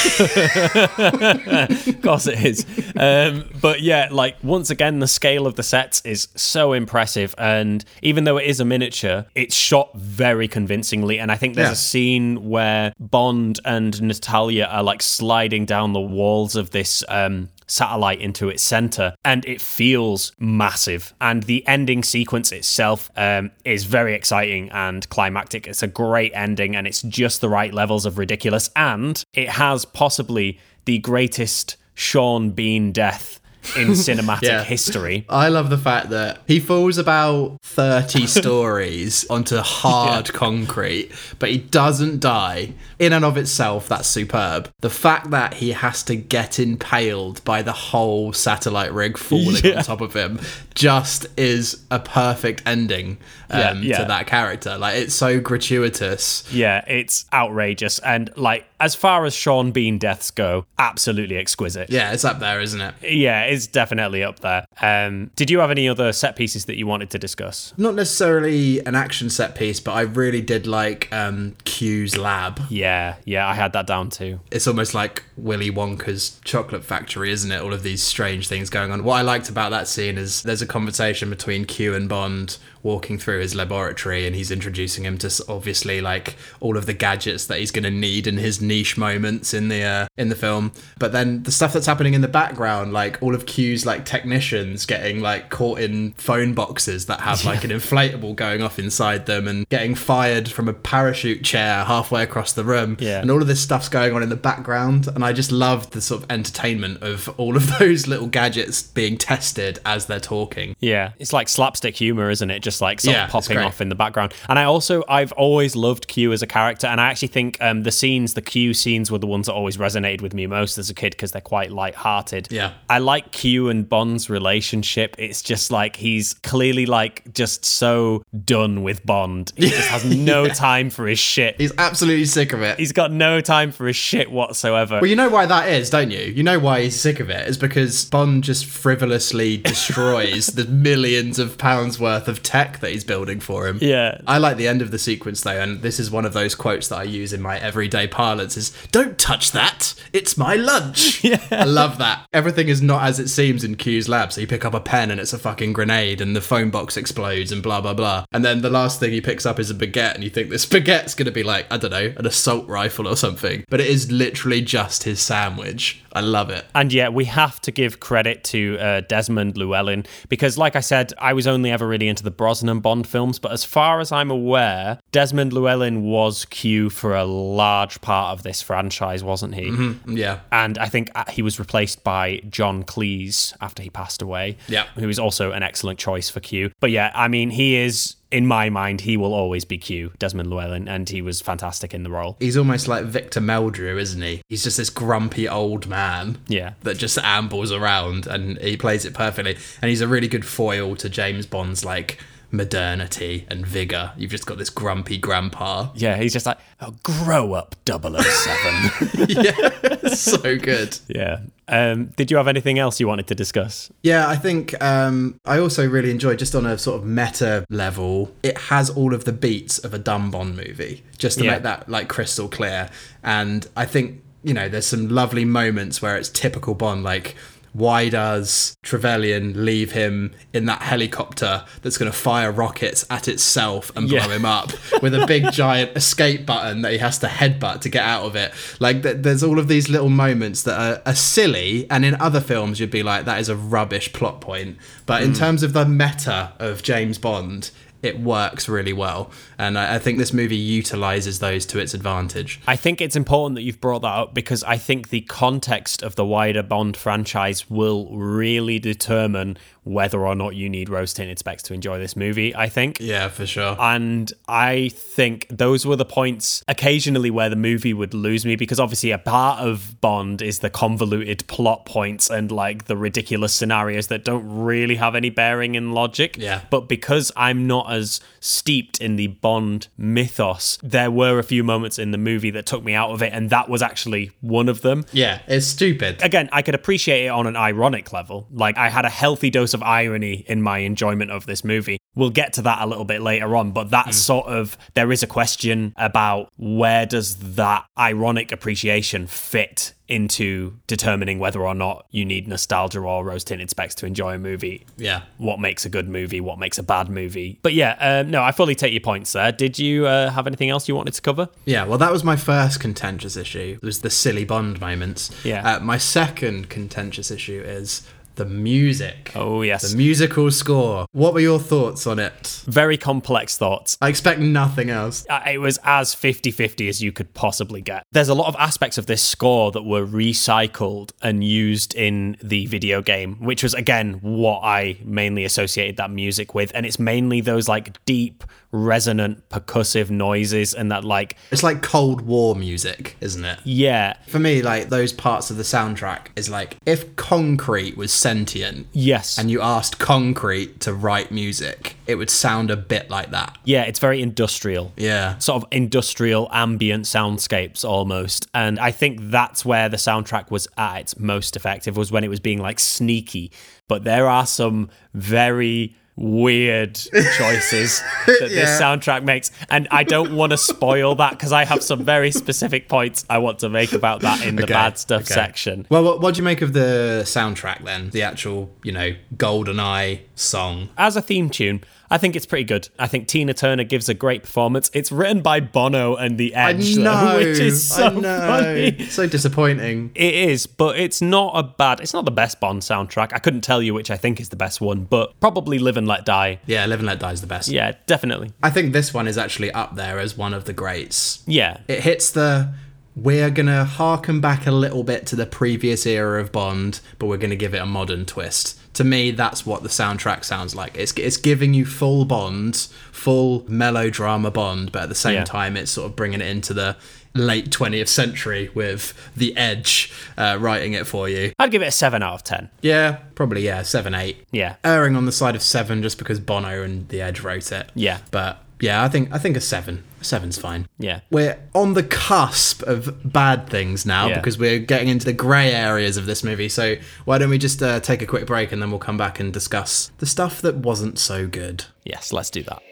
[SPEAKER 2] course, it is. Um, but yeah, like once again, the scale of the sets is so impressive, and even though it is a miniature, it's shot very convincingly. And I think there's
[SPEAKER 1] Yeah.
[SPEAKER 2] a scene where Bond and Natalia are like sliding down the walls of this. Um, satellite into its center and it feels massive and the ending sequence itself um, is very exciting and climactic it's a great ending and it's just the right levels of ridiculous and it has possibly the greatest sean bean death in cinematic
[SPEAKER 1] Yeah.
[SPEAKER 2] history
[SPEAKER 1] I love the fact that he falls about 30 stories onto hard concrete, but he doesn't die. In and of itself, that's superb. The fact that he has to get impaled by the whole satellite rig falling
[SPEAKER 2] Yeah.
[SPEAKER 1] on top of him just is a perfect ending um,
[SPEAKER 2] Yeah, yeah.
[SPEAKER 1] to that character. Like, it's so gratuitous.
[SPEAKER 2] yeah it's outrageous and like as far as sean bean deaths go absolutely exquisite
[SPEAKER 1] Yeah, it's up there, isn't it?
[SPEAKER 2] yeah it's definitely up there um, did you have any other set pieces that you wanted to discuss
[SPEAKER 1] Not necessarily an action set piece, but I really did like um, Q's lab.
[SPEAKER 2] yeah yeah yeah, i had that down too
[SPEAKER 1] it's almost like Willy Wonka's chocolate factory, isn't it? All of these strange things going on. What I liked about that scene is there's a conversation between Q and Bond walking through his laboratory, and he's introducing him to obviously like all of the gadgets that he's going to need in his niche moments in the uh, in the film. But then the stuff that's happening in the background, like all of Q's like technicians getting like caught in phone boxes that have like an inflatable going off inside them, and getting fired from a parachute chair halfway across the room,
[SPEAKER 2] Yeah.
[SPEAKER 1] and all of this stuff's going on in the background and i just love the sort of entertainment of all of those little gadgets being tested as they're talking
[SPEAKER 2] Yeah, it's like slapstick humor, isn't it? Just like sort
[SPEAKER 1] Yeah,
[SPEAKER 2] of popping off in the background. And I also, I've always loved Q as a character, and I actually think um, the scenes, the Q scenes, were the ones that always resonated with me most as a kid because they're quite light-hearted.
[SPEAKER 1] Yeah.
[SPEAKER 2] I like Q and Bond's relationship. It's just like he's clearly like just so done with Bond. He just has no time for his shit.
[SPEAKER 1] he's absolutely sick of it
[SPEAKER 2] He's got no time for his shit whatsoever.
[SPEAKER 1] well you know why that is don't you you know why he's sick of it is because bond just frivolously destroys the millions of pounds worth of tech that he's building for him
[SPEAKER 2] yeah.
[SPEAKER 1] I like the end of the sequence though, and this is one of those quotes that I use in my everyday parlance is don't touch that. It's my lunch. Yeah. I love that. Everything is not as it seems in Q's lab. So you pick up a pen and it's a fucking grenade and the phone box explodes and blah blah blah. And then the last thing he picks up is a baguette and you think this baguette's gonna be like, I don't know, an assault rifle or something. But it is literally just his sandwich. I love it.
[SPEAKER 2] And yeah, we have to give credit to uh, Desmond Llewellyn because, like I said, I was only ever really into the Brosnan Bond films. But as far as I'm aware, Desmond Llewellyn was Q for a large part of this franchise, wasn't he?
[SPEAKER 1] Yeah.
[SPEAKER 2] And I think uh, he was replaced by John Cleese after he passed away.
[SPEAKER 1] Yeah.
[SPEAKER 2] Who is also an excellent choice for Q. But yeah, I mean, he is, in my mind, he will always be Q, Desmond Llewellyn, and he was fantastic in the role.
[SPEAKER 1] He's almost like Victor Meldrew, isn't he? He's just this grumpy old man.
[SPEAKER 2] Yeah.
[SPEAKER 1] that just ambles around and he plays it perfectly. And he's a really good foil to James Bond's like modernity and vigor. You've just got this grumpy grandpa.
[SPEAKER 2] Yeah, he's just like, oh, grow up, 007.
[SPEAKER 1] yeah, so good.
[SPEAKER 2] Yeah. Um, did you have anything else you wanted to discuss?
[SPEAKER 1] Yeah, I think um, I also really enjoy just on a sort of meta level. It has all of the beats of a dumb Bond movie, just to
[SPEAKER 2] Yeah.
[SPEAKER 1] make that like crystal clear. And I think you know there's some lovely moments where it's typical Bond, like. Why does Trevelyan leave him in that helicopter that's going to fire rockets at itself and blow
[SPEAKER 2] Yeah.
[SPEAKER 1] him up with a big giant escape button that he has to headbutt to get out of it? Like, th- there's all of these little moments that are, are silly, and in other films, you'd be like, that is a rubbish plot point. But in hmm. terms of the meta of James Bond, it works really well. And I, I think this movie utilizes those to its advantage.
[SPEAKER 2] I think it's important that you've brought that up because I think the context of the wider Bond franchise will really determine whether or not you need rose tinted specs to enjoy this movie, I think.
[SPEAKER 1] Yeah, for sure.
[SPEAKER 2] And I think those were the points occasionally where the movie would lose me because obviously a part of Bond is the convoluted plot points and like the ridiculous scenarios that don't really have any bearing in logic.
[SPEAKER 1] Yeah.
[SPEAKER 2] But because I'm not as steeped in the Bond mythos, there were a few moments in the movie that took me out of it, and that was actually one of them
[SPEAKER 1] yeah, it's stupid.
[SPEAKER 2] again, I could appreciate it on an ironic level. Like I had a healthy dose of irony in my enjoyment of this movie. We'll get to that a little bit later on, but that's sort of there is a question about where does that ironic appreciation fit into determining whether or not you need nostalgia or rose tinted specs to enjoy a movie.
[SPEAKER 1] Yeah.
[SPEAKER 2] What makes a good movie? What makes a bad movie? But yeah, um, no, I fully take your points there. Did you uh, have anything else you wanted to cover?
[SPEAKER 1] Yeah, well, that was my first contentious issue. Was the silly Bond moments.
[SPEAKER 2] Yeah.
[SPEAKER 1] Uh, my second contentious issue is the music.
[SPEAKER 2] Oh yes,
[SPEAKER 1] The musical score. What were your thoughts on it?
[SPEAKER 2] very complex thoughts.
[SPEAKER 1] I expect nothing else.
[SPEAKER 2] Uh, it was as 50 50 as you could possibly get. There's a lot of aspects of this score that were recycled and used in the video game, which was, again, what I mainly associated that music with. And it's mainly those like deep, resonant, percussive noises and that, like,
[SPEAKER 1] It's like Cold War music, isn't it?
[SPEAKER 2] yeah,
[SPEAKER 1] For me, like those parts of the soundtrack is like if concrete was sentient
[SPEAKER 2] yes.
[SPEAKER 1] and you asked concrete to write music, it would sound a bit like that.
[SPEAKER 2] yeah, it's very industrial.
[SPEAKER 1] Yeah.
[SPEAKER 2] sort of industrial ambient soundscapes almost and i think that's where the soundtrack was at its most effective was when it was being like sneaky but there are some very weird choices that this soundtrack makes and i don't want to spoil that because i have some very specific points i want to make about that in the
[SPEAKER 1] Okay,
[SPEAKER 2] bad stuff
[SPEAKER 1] okay.
[SPEAKER 2] section
[SPEAKER 1] Well, what, what do you make of the soundtrack then? The actual, you know, GoldenEye song.
[SPEAKER 2] as a theme tune I think it's pretty good. I think Tina Turner gives a great performance. It's written by Bono and The Edge, though,
[SPEAKER 1] know,
[SPEAKER 2] which is so funny.
[SPEAKER 1] So disappointing.
[SPEAKER 2] It is, but it's not a bad. It's not the best Bond soundtrack. I couldn't tell you which I think is the best one, but probably Live and Let Die.
[SPEAKER 1] Yeah, Live and Let Die is the best.
[SPEAKER 2] Yeah, definitely.
[SPEAKER 1] I think this one is actually up there as one of the greats.
[SPEAKER 2] Yeah,
[SPEAKER 1] It hits the we're gonna harken back a little bit to the previous era of Bond, but we're gonna give it a modern twist to me, that's what the soundtrack sounds like. It's it's giving you full Bond, full melodrama Bond, but at the same
[SPEAKER 2] yeah.
[SPEAKER 1] time, it's sort of bringing it into the late 20th century with the edge uh, writing it for you.
[SPEAKER 2] I'd give it a 7 out of 10
[SPEAKER 1] yeah probably yeah 7 8
[SPEAKER 2] yeah.
[SPEAKER 1] Erring on the side of 7 just because bono and the edge wrote it.
[SPEAKER 2] Yeah.
[SPEAKER 1] But yeah i think i think a 7 seven's fine.
[SPEAKER 2] yeah.
[SPEAKER 1] We're on the cusp of bad things now
[SPEAKER 2] Yeah.
[SPEAKER 1] because we're getting into the grey areas of this movie. So why don't we just uh, take a quick break and then we'll come back and discuss the stuff that wasn't so good.
[SPEAKER 2] Yes, let's do that.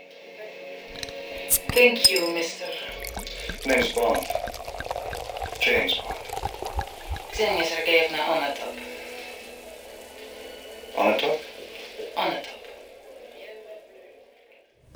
[SPEAKER 3] Thank you, mister.
[SPEAKER 4] Name's Bond. James Bond.
[SPEAKER 3] Xenia Sergeyevna Onatopp.
[SPEAKER 4] On the top?
[SPEAKER 3] Onatopp.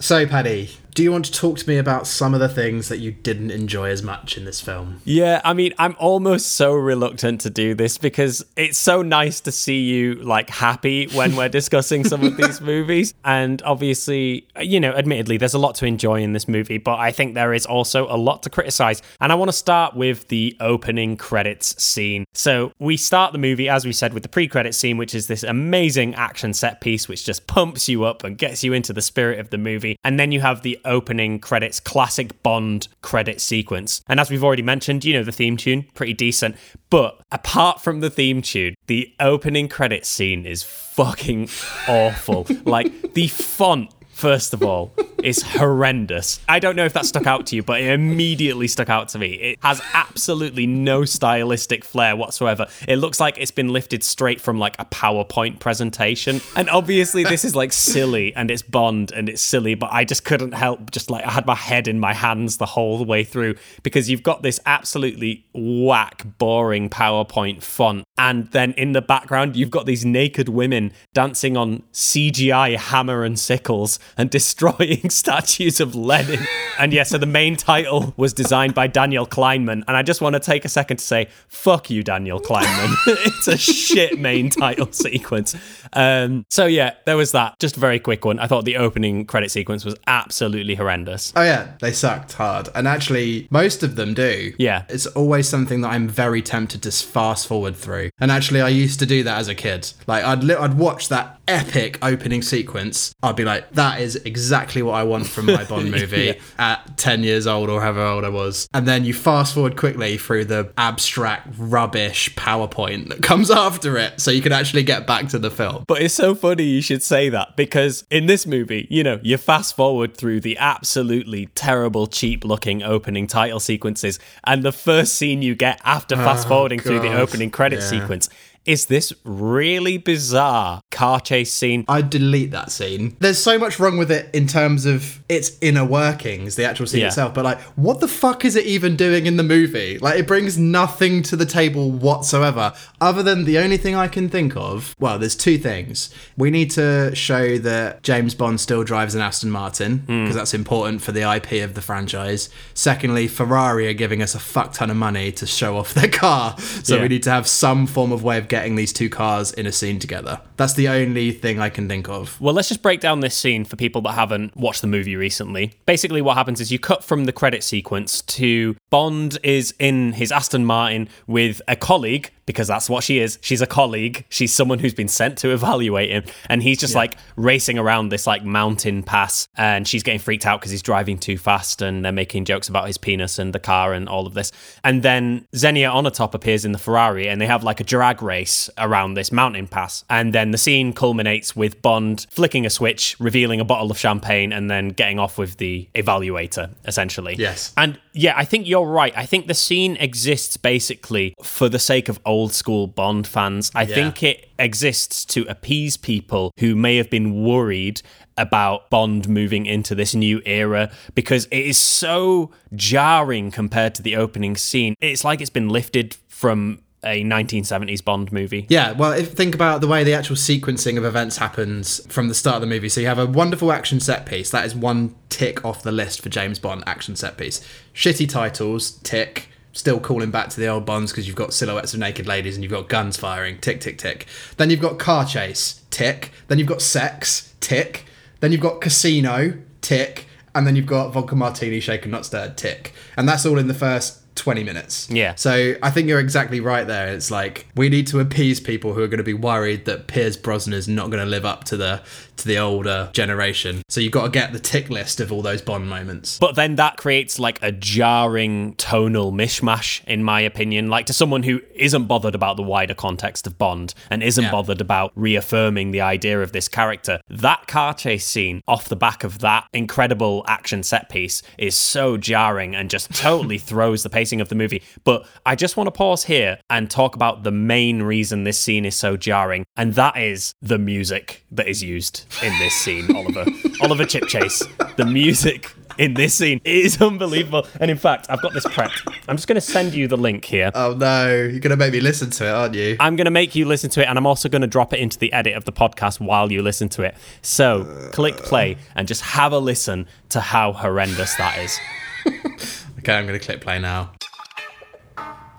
[SPEAKER 1] So, Paddy, do you want to talk to me about some of the things that you didn't enjoy as much in this film?
[SPEAKER 2] Yeah, I mean, I'm almost so reluctant to do this because it's so nice to see you like happy when we're discussing some of these movies. And obviously, you know, admittedly, there's a lot to enjoy in this movie, but I think there is also a lot to criticize. And I want to start with the opening credits scene. So we start the movie, as we said, with the pre credit scene, which is this amazing action set piece, which just pumps you up and gets you into the spirit of the movie. And then you have the opening credits, classic Bond credit sequence. And as we've already mentioned, you know, the theme tune, pretty decent. But apart from the theme tune, the opening credit scene is fucking awful. like the font First of all, is horrendous. I don't know if that stuck out to you, but it immediately stuck out to me. It has absolutely no stylistic flair whatsoever. It looks like it's been lifted straight from like a PowerPoint presentation. And obviously, this is like silly and it's Bond and it's silly, but I just couldn't help just like I had my head in my hands the whole way through because you've got this absolutely whack, boring PowerPoint font. And then in the background, you've got these naked women dancing on CGI hammer and sickles and destroying statues of Lenin. And yeah, so the main title was designed by Daniel Kleinman. And I just want to take a second to say, fuck you, Daniel Kleinman. it's a shit main title sequence. Um, so yeah, there was that. Just a very quick one. I thought the opening credit sequence was absolutely horrendous.
[SPEAKER 1] Oh yeah, they sucked hard, and actually most of them do.
[SPEAKER 2] Yeah.
[SPEAKER 1] it's always something that I'm very tempted to fast forward through. And actually, I used to do that as a kid. Like I'd li- I'd watch that epic opening sequence. I'd be like, that is exactly what I want from my Bond movie at ten years old or however old I was. And then you fast forward quickly through the abstract rubbish PowerPoint that comes after it, so you can actually get back to the film.
[SPEAKER 2] But it's so funny you should say that because in this movie, you know, you fast forward through the absolutely terrible, cheap looking opening title sequences, and the first scene you get after oh, fast forwarding through the opening credit
[SPEAKER 1] Yeah.
[SPEAKER 2] sequence is this really bizarre car chase scene.
[SPEAKER 1] I'd delete that scene. There's so much wrong with it in terms of its inner workings, the actual scene
[SPEAKER 2] Yeah.
[SPEAKER 1] itself, but like, what the fuck is it even doing in the movie? Like, it brings nothing to the table whatsoever, other than the only thing I can think of. Well, there's two things. We need to show that James Bond still drives an Aston Martin, hmm. because that's important for the IP of the franchise. Secondly, Ferrari are giving us a fuck ton of money to show off their car, so
[SPEAKER 2] Yeah.
[SPEAKER 1] we need to have some form of way of getting these two cars in a scene together. That's the only thing I can think of.
[SPEAKER 2] Well, let's just break down this scene for people that haven't watched the movie recently. Basically, what happens is you cut from the credit sequence to Bond is in his Aston Martin with a colleague, because that's what she is. She's a colleague. She's someone who's been sent to evaluate him. And he's just like racing around this like mountain pass. And she's getting freaked out because he's driving too fast and they're making jokes about his penis and the car and all of this. And then Xenia Onatopp appears in the Ferrari and they have like a drag race around this mountain pass. And then the scene culminates with Bond flicking a switch, revealing a bottle of champagne, and then getting off with the evaluator, essentially.
[SPEAKER 1] Yes.
[SPEAKER 2] And yeah, I think you're right. I think the scene exists basically for the sake of old school Bond fans. I think it exists to appease people who may have been worried about Bond moving into this new era because it is so jarring compared to the opening scene. It's like it's been lifted from a 1970s Bond movie.
[SPEAKER 1] Yeah, well, if think about the way the actual sequencing of events happens from the start of the movie. So you have a wonderful action set piece. That is one tick off the list for James Bond action set piece. Shitty titles, tick. Still calling back to the old Bonds because you've got silhouettes of naked ladies and you've got guns firing, tick, tick, tick. Then you've got car chase, tick. Then you've got sex, tick. Then you've got casino, tick. And then you've got vodka martini, shaken not stirred, tick. And that's all in the first 20 minutes.
[SPEAKER 2] Yeah.
[SPEAKER 1] So I think you're exactly right there. It's like we need to appease people who are going to be worried that Pierce Brosnan is not going to live up to the to the older generation. So you've got to get the tick list of all those Bond moments.
[SPEAKER 2] But then that creates like a jarring tonal mishmash, in my opinion. Like to someone who isn't bothered about the wider context of Bond and isn't
[SPEAKER 1] Yeah.
[SPEAKER 2] bothered about reaffirming the idea of this character, that car chase scene off the back of that incredible action set piece is so jarring and just totally throws the pacing of the movie. But I just want to pause here and talk about the main reason this scene is so jarring, and that is the music that is used in this scene, Oliver. Oliver Chipchase. The music in this scene is unbelievable. And in fact, I've got this prepped. I'm just going to send you the link here.
[SPEAKER 1] Oh no, you're going to make me listen to it, aren't you?
[SPEAKER 2] I'm going to make you listen to it, and I'm also going to drop it into the edit of the podcast while you listen to it. So click play and just have a listen to how horrendous that is.
[SPEAKER 1] Okay, I'm going to click play now.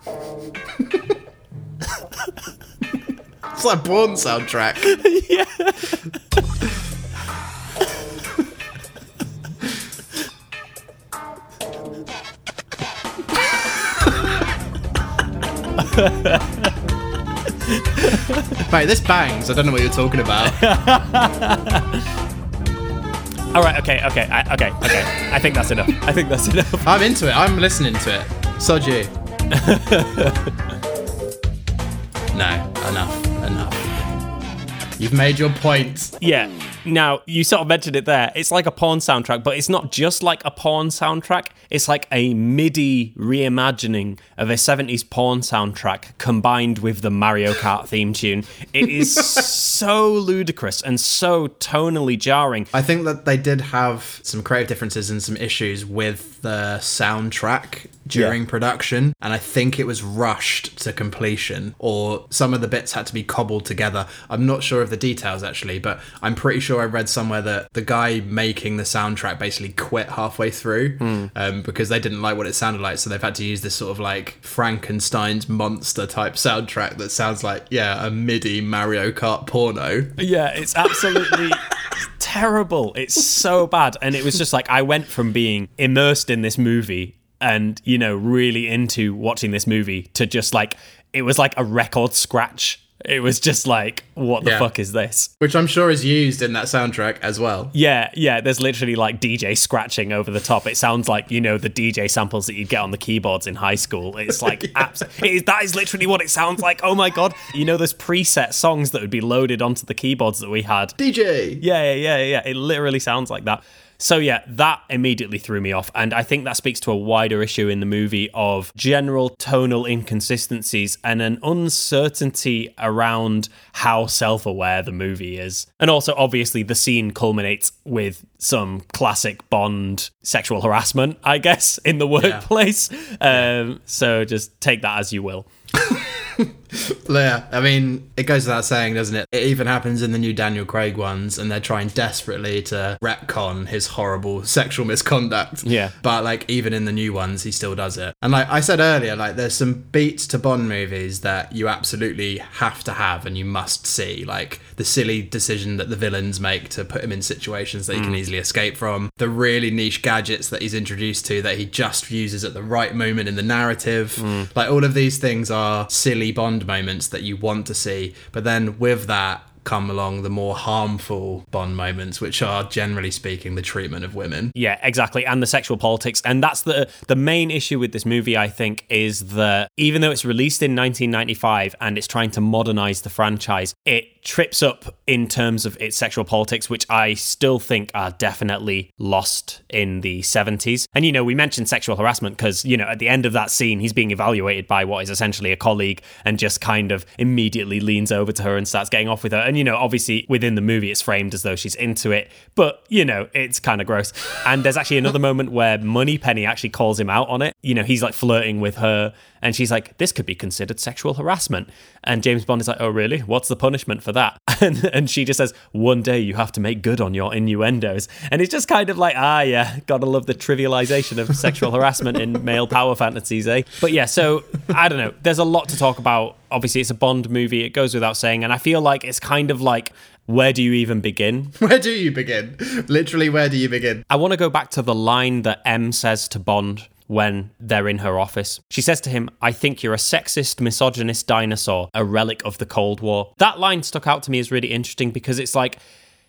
[SPEAKER 1] it's like Bourne soundtrack. Mate, this bangs. I don't know what you're talking about.
[SPEAKER 2] All right, okay, okay, I, okay, okay. I think that's enough. I think that's enough.
[SPEAKER 1] I'm into it. I'm listening to it. You. no, enough, enough. You've made your point.
[SPEAKER 2] Yeah. Now, you sort of mentioned it there. It's like a porn soundtrack, but it's not just like a porn soundtrack. It's like a MIDI reimagining of a 70s porn soundtrack combined with the Mario Kart theme tune. It is so ludicrous and so tonally jarring.
[SPEAKER 1] I think that they did have some creative differences and some issues with the soundtrack during
[SPEAKER 2] Yeah.
[SPEAKER 1] production, and I think it was rushed to completion, or some of the bits had to be cobbled together. I'm not sure of the details actually, but I'm pretty sure I read somewhere that the guy making the soundtrack basically quit halfway through
[SPEAKER 2] Hmm.
[SPEAKER 1] um, because they didn't like what it sounded like, so they've had to use this sort of like Frankenstein's monster type soundtrack that sounds like yeah a MIDI Mario Kart porno.
[SPEAKER 2] Yeah, it's absolutely terrible. It's so bad. And it was just like I went from being immersed in this movie and, you know, really into watching this movie to just like it was like a record scratch. It was just like, what the
[SPEAKER 1] Yeah.
[SPEAKER 2] fuck is this?
[SPEAKER 1] Which I'm sure is used in that soundtrack as well.
[SPEAKER 2] Yeah, yeah, there's literally like DJ scratching over the top. It sounds like, you know, the DJ samples that you'd get on the keyboards in high school. It's like, abs- it is, that is literally what it sounds like. Oh my God. You know, those preset songs that would be loaded onto the keyboards that we had.
[SPEAKER 1] DJ.
[SPEAKER 2] Yeah, yeah, yeah, yeah. It literally sounds like that. So yeah, that immediately threw me off, and I think that speaks to a wider issue in the movie of general tonal inconsistencies and an uncertainty around how self-aware the movie is. And also, obviously, the scene culminates with some classic Bond sexual harassment, I guess, in the workplace. Um, so just take that as you will.
[SPEAKER 1] Yeah, I mean, it goes without saying, doesn't it? It even happens in the new Daniel Craig ones, and they're trying desperately to retcon his horrible sexual misconduct.
[SPEAKER 2] Yeah.
[SPEAKER 1] But, like, even in the new ones, he still does it. And, like I said earlier, like, there's some beats to Bond movies that you absolutely have to have and you must see. Like, the silly decision that the villains make to put him in situations that he can mm. easily escape from, the really niche gadgets that he's introduced to that he just uses at the right moment in the narrative. Mm. Like, all of these things are silly Bond moments that you want to see. But then with that, come along the more harmful Bond moments, which are generally speaking the treatment of women.
[SPEAKER 2] Yeah, exactly, and the sexual politics, and that's the the main issue with this movie. I think is that even though it's released in 1995 and it's trying to modernize the franchise, it trips up in terms of its sexual politics, which I still think are definitely lost in the 70s. And you know, we mentioned sexual harassment because you know at the end of that scene, he's being evaluated by what is essentially a colleague, and just kind of immediately leans over to her and starts getting off with her. And you know, obviously within the movie, it's framed as though she's into it, but you know, it's kind of gross. And there's actually another moment where Moneypenny actually calls him out on it. You know, he's like flirting with her, and she's like, "This could be considered sexual harassment." And James Bond is like, "Oh, really? What's the punishment for that?" And and she just says, "One day you have to make good on your innuendos." And it's just kind of like, ah, yeah, gotta love the trivialization of sexual harassment in male power fantasies, eh? But yeah, so I don't know. There's a lot to talk about. Obviously, it's a Bond movie. It goes without saying, and I feel like it's kind of like. Where do you even begin?
[SPEAKER 1] Where do you begin? Literally, where do you begin?
[SPEAKER 2] I want to go back to the line that M says to Bond when they're in her office. She says to him, I think you're a sexist, misogynist dinosaur, a relic of the Cold War. That line stuck out to me as really interesting because it's like,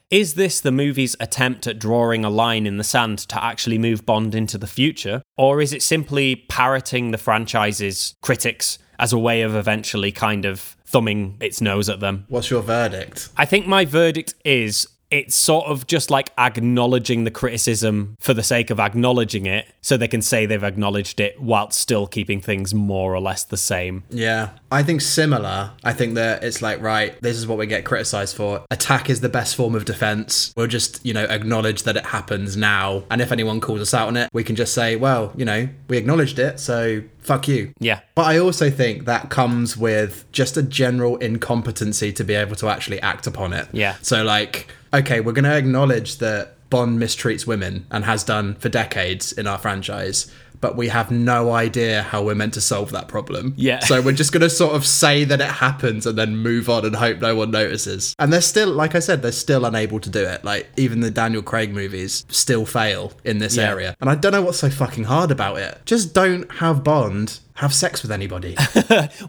[SPEAKER 2] is this the movie's attempt at drawing a line in the sand to actually move Bond into the future? Or is it simply parroting the franchise's critics as a way of eventually kind of thumbing its nose at them?
[SPEAKER 1] What's your verdict?
[SPEAKER 2] I think my verdict is it's sort of just like acknowledging the criticism for the sake of acknowledging it so they can say they've acknowledged it whilst still keeping things more or less the same.
[SPEAKER 1] Yeah, I think similar. I think that it's like, right, this is what we get criticized for. Attack is the best form of defense. We'll just, you know, acknowledge that it happens now. And if anyone calls us out on it, we can just say, well, you know, we acknowledged it, so fuck you.
[SPEAKER 2] Yeah.
[SPEAKER 1] But I also think that comes with just a general incompetency to be able to actually act upon it.
[SPEAKER 2] Yeah.
[SPEAKER 1] So, like, okay, we're going to acknowledge that Bond mistreats women and has done for decades in our franchise. But we have no idea how we're meant to solve that problem.
[SPEAKER 2] Yeah.
[SPEAKER 1] So we're just going to sort of say that it happens and then move on and hope no one notices. And they're still, like I said, they're still unable to do it. Like even the Daniel Craig movies still fail in this
[SPEAKER 2] Yeah.
[SPEAKER 1] area. And I don't know what's so fucking hard about it. Just don't have Bond have sex with anybody.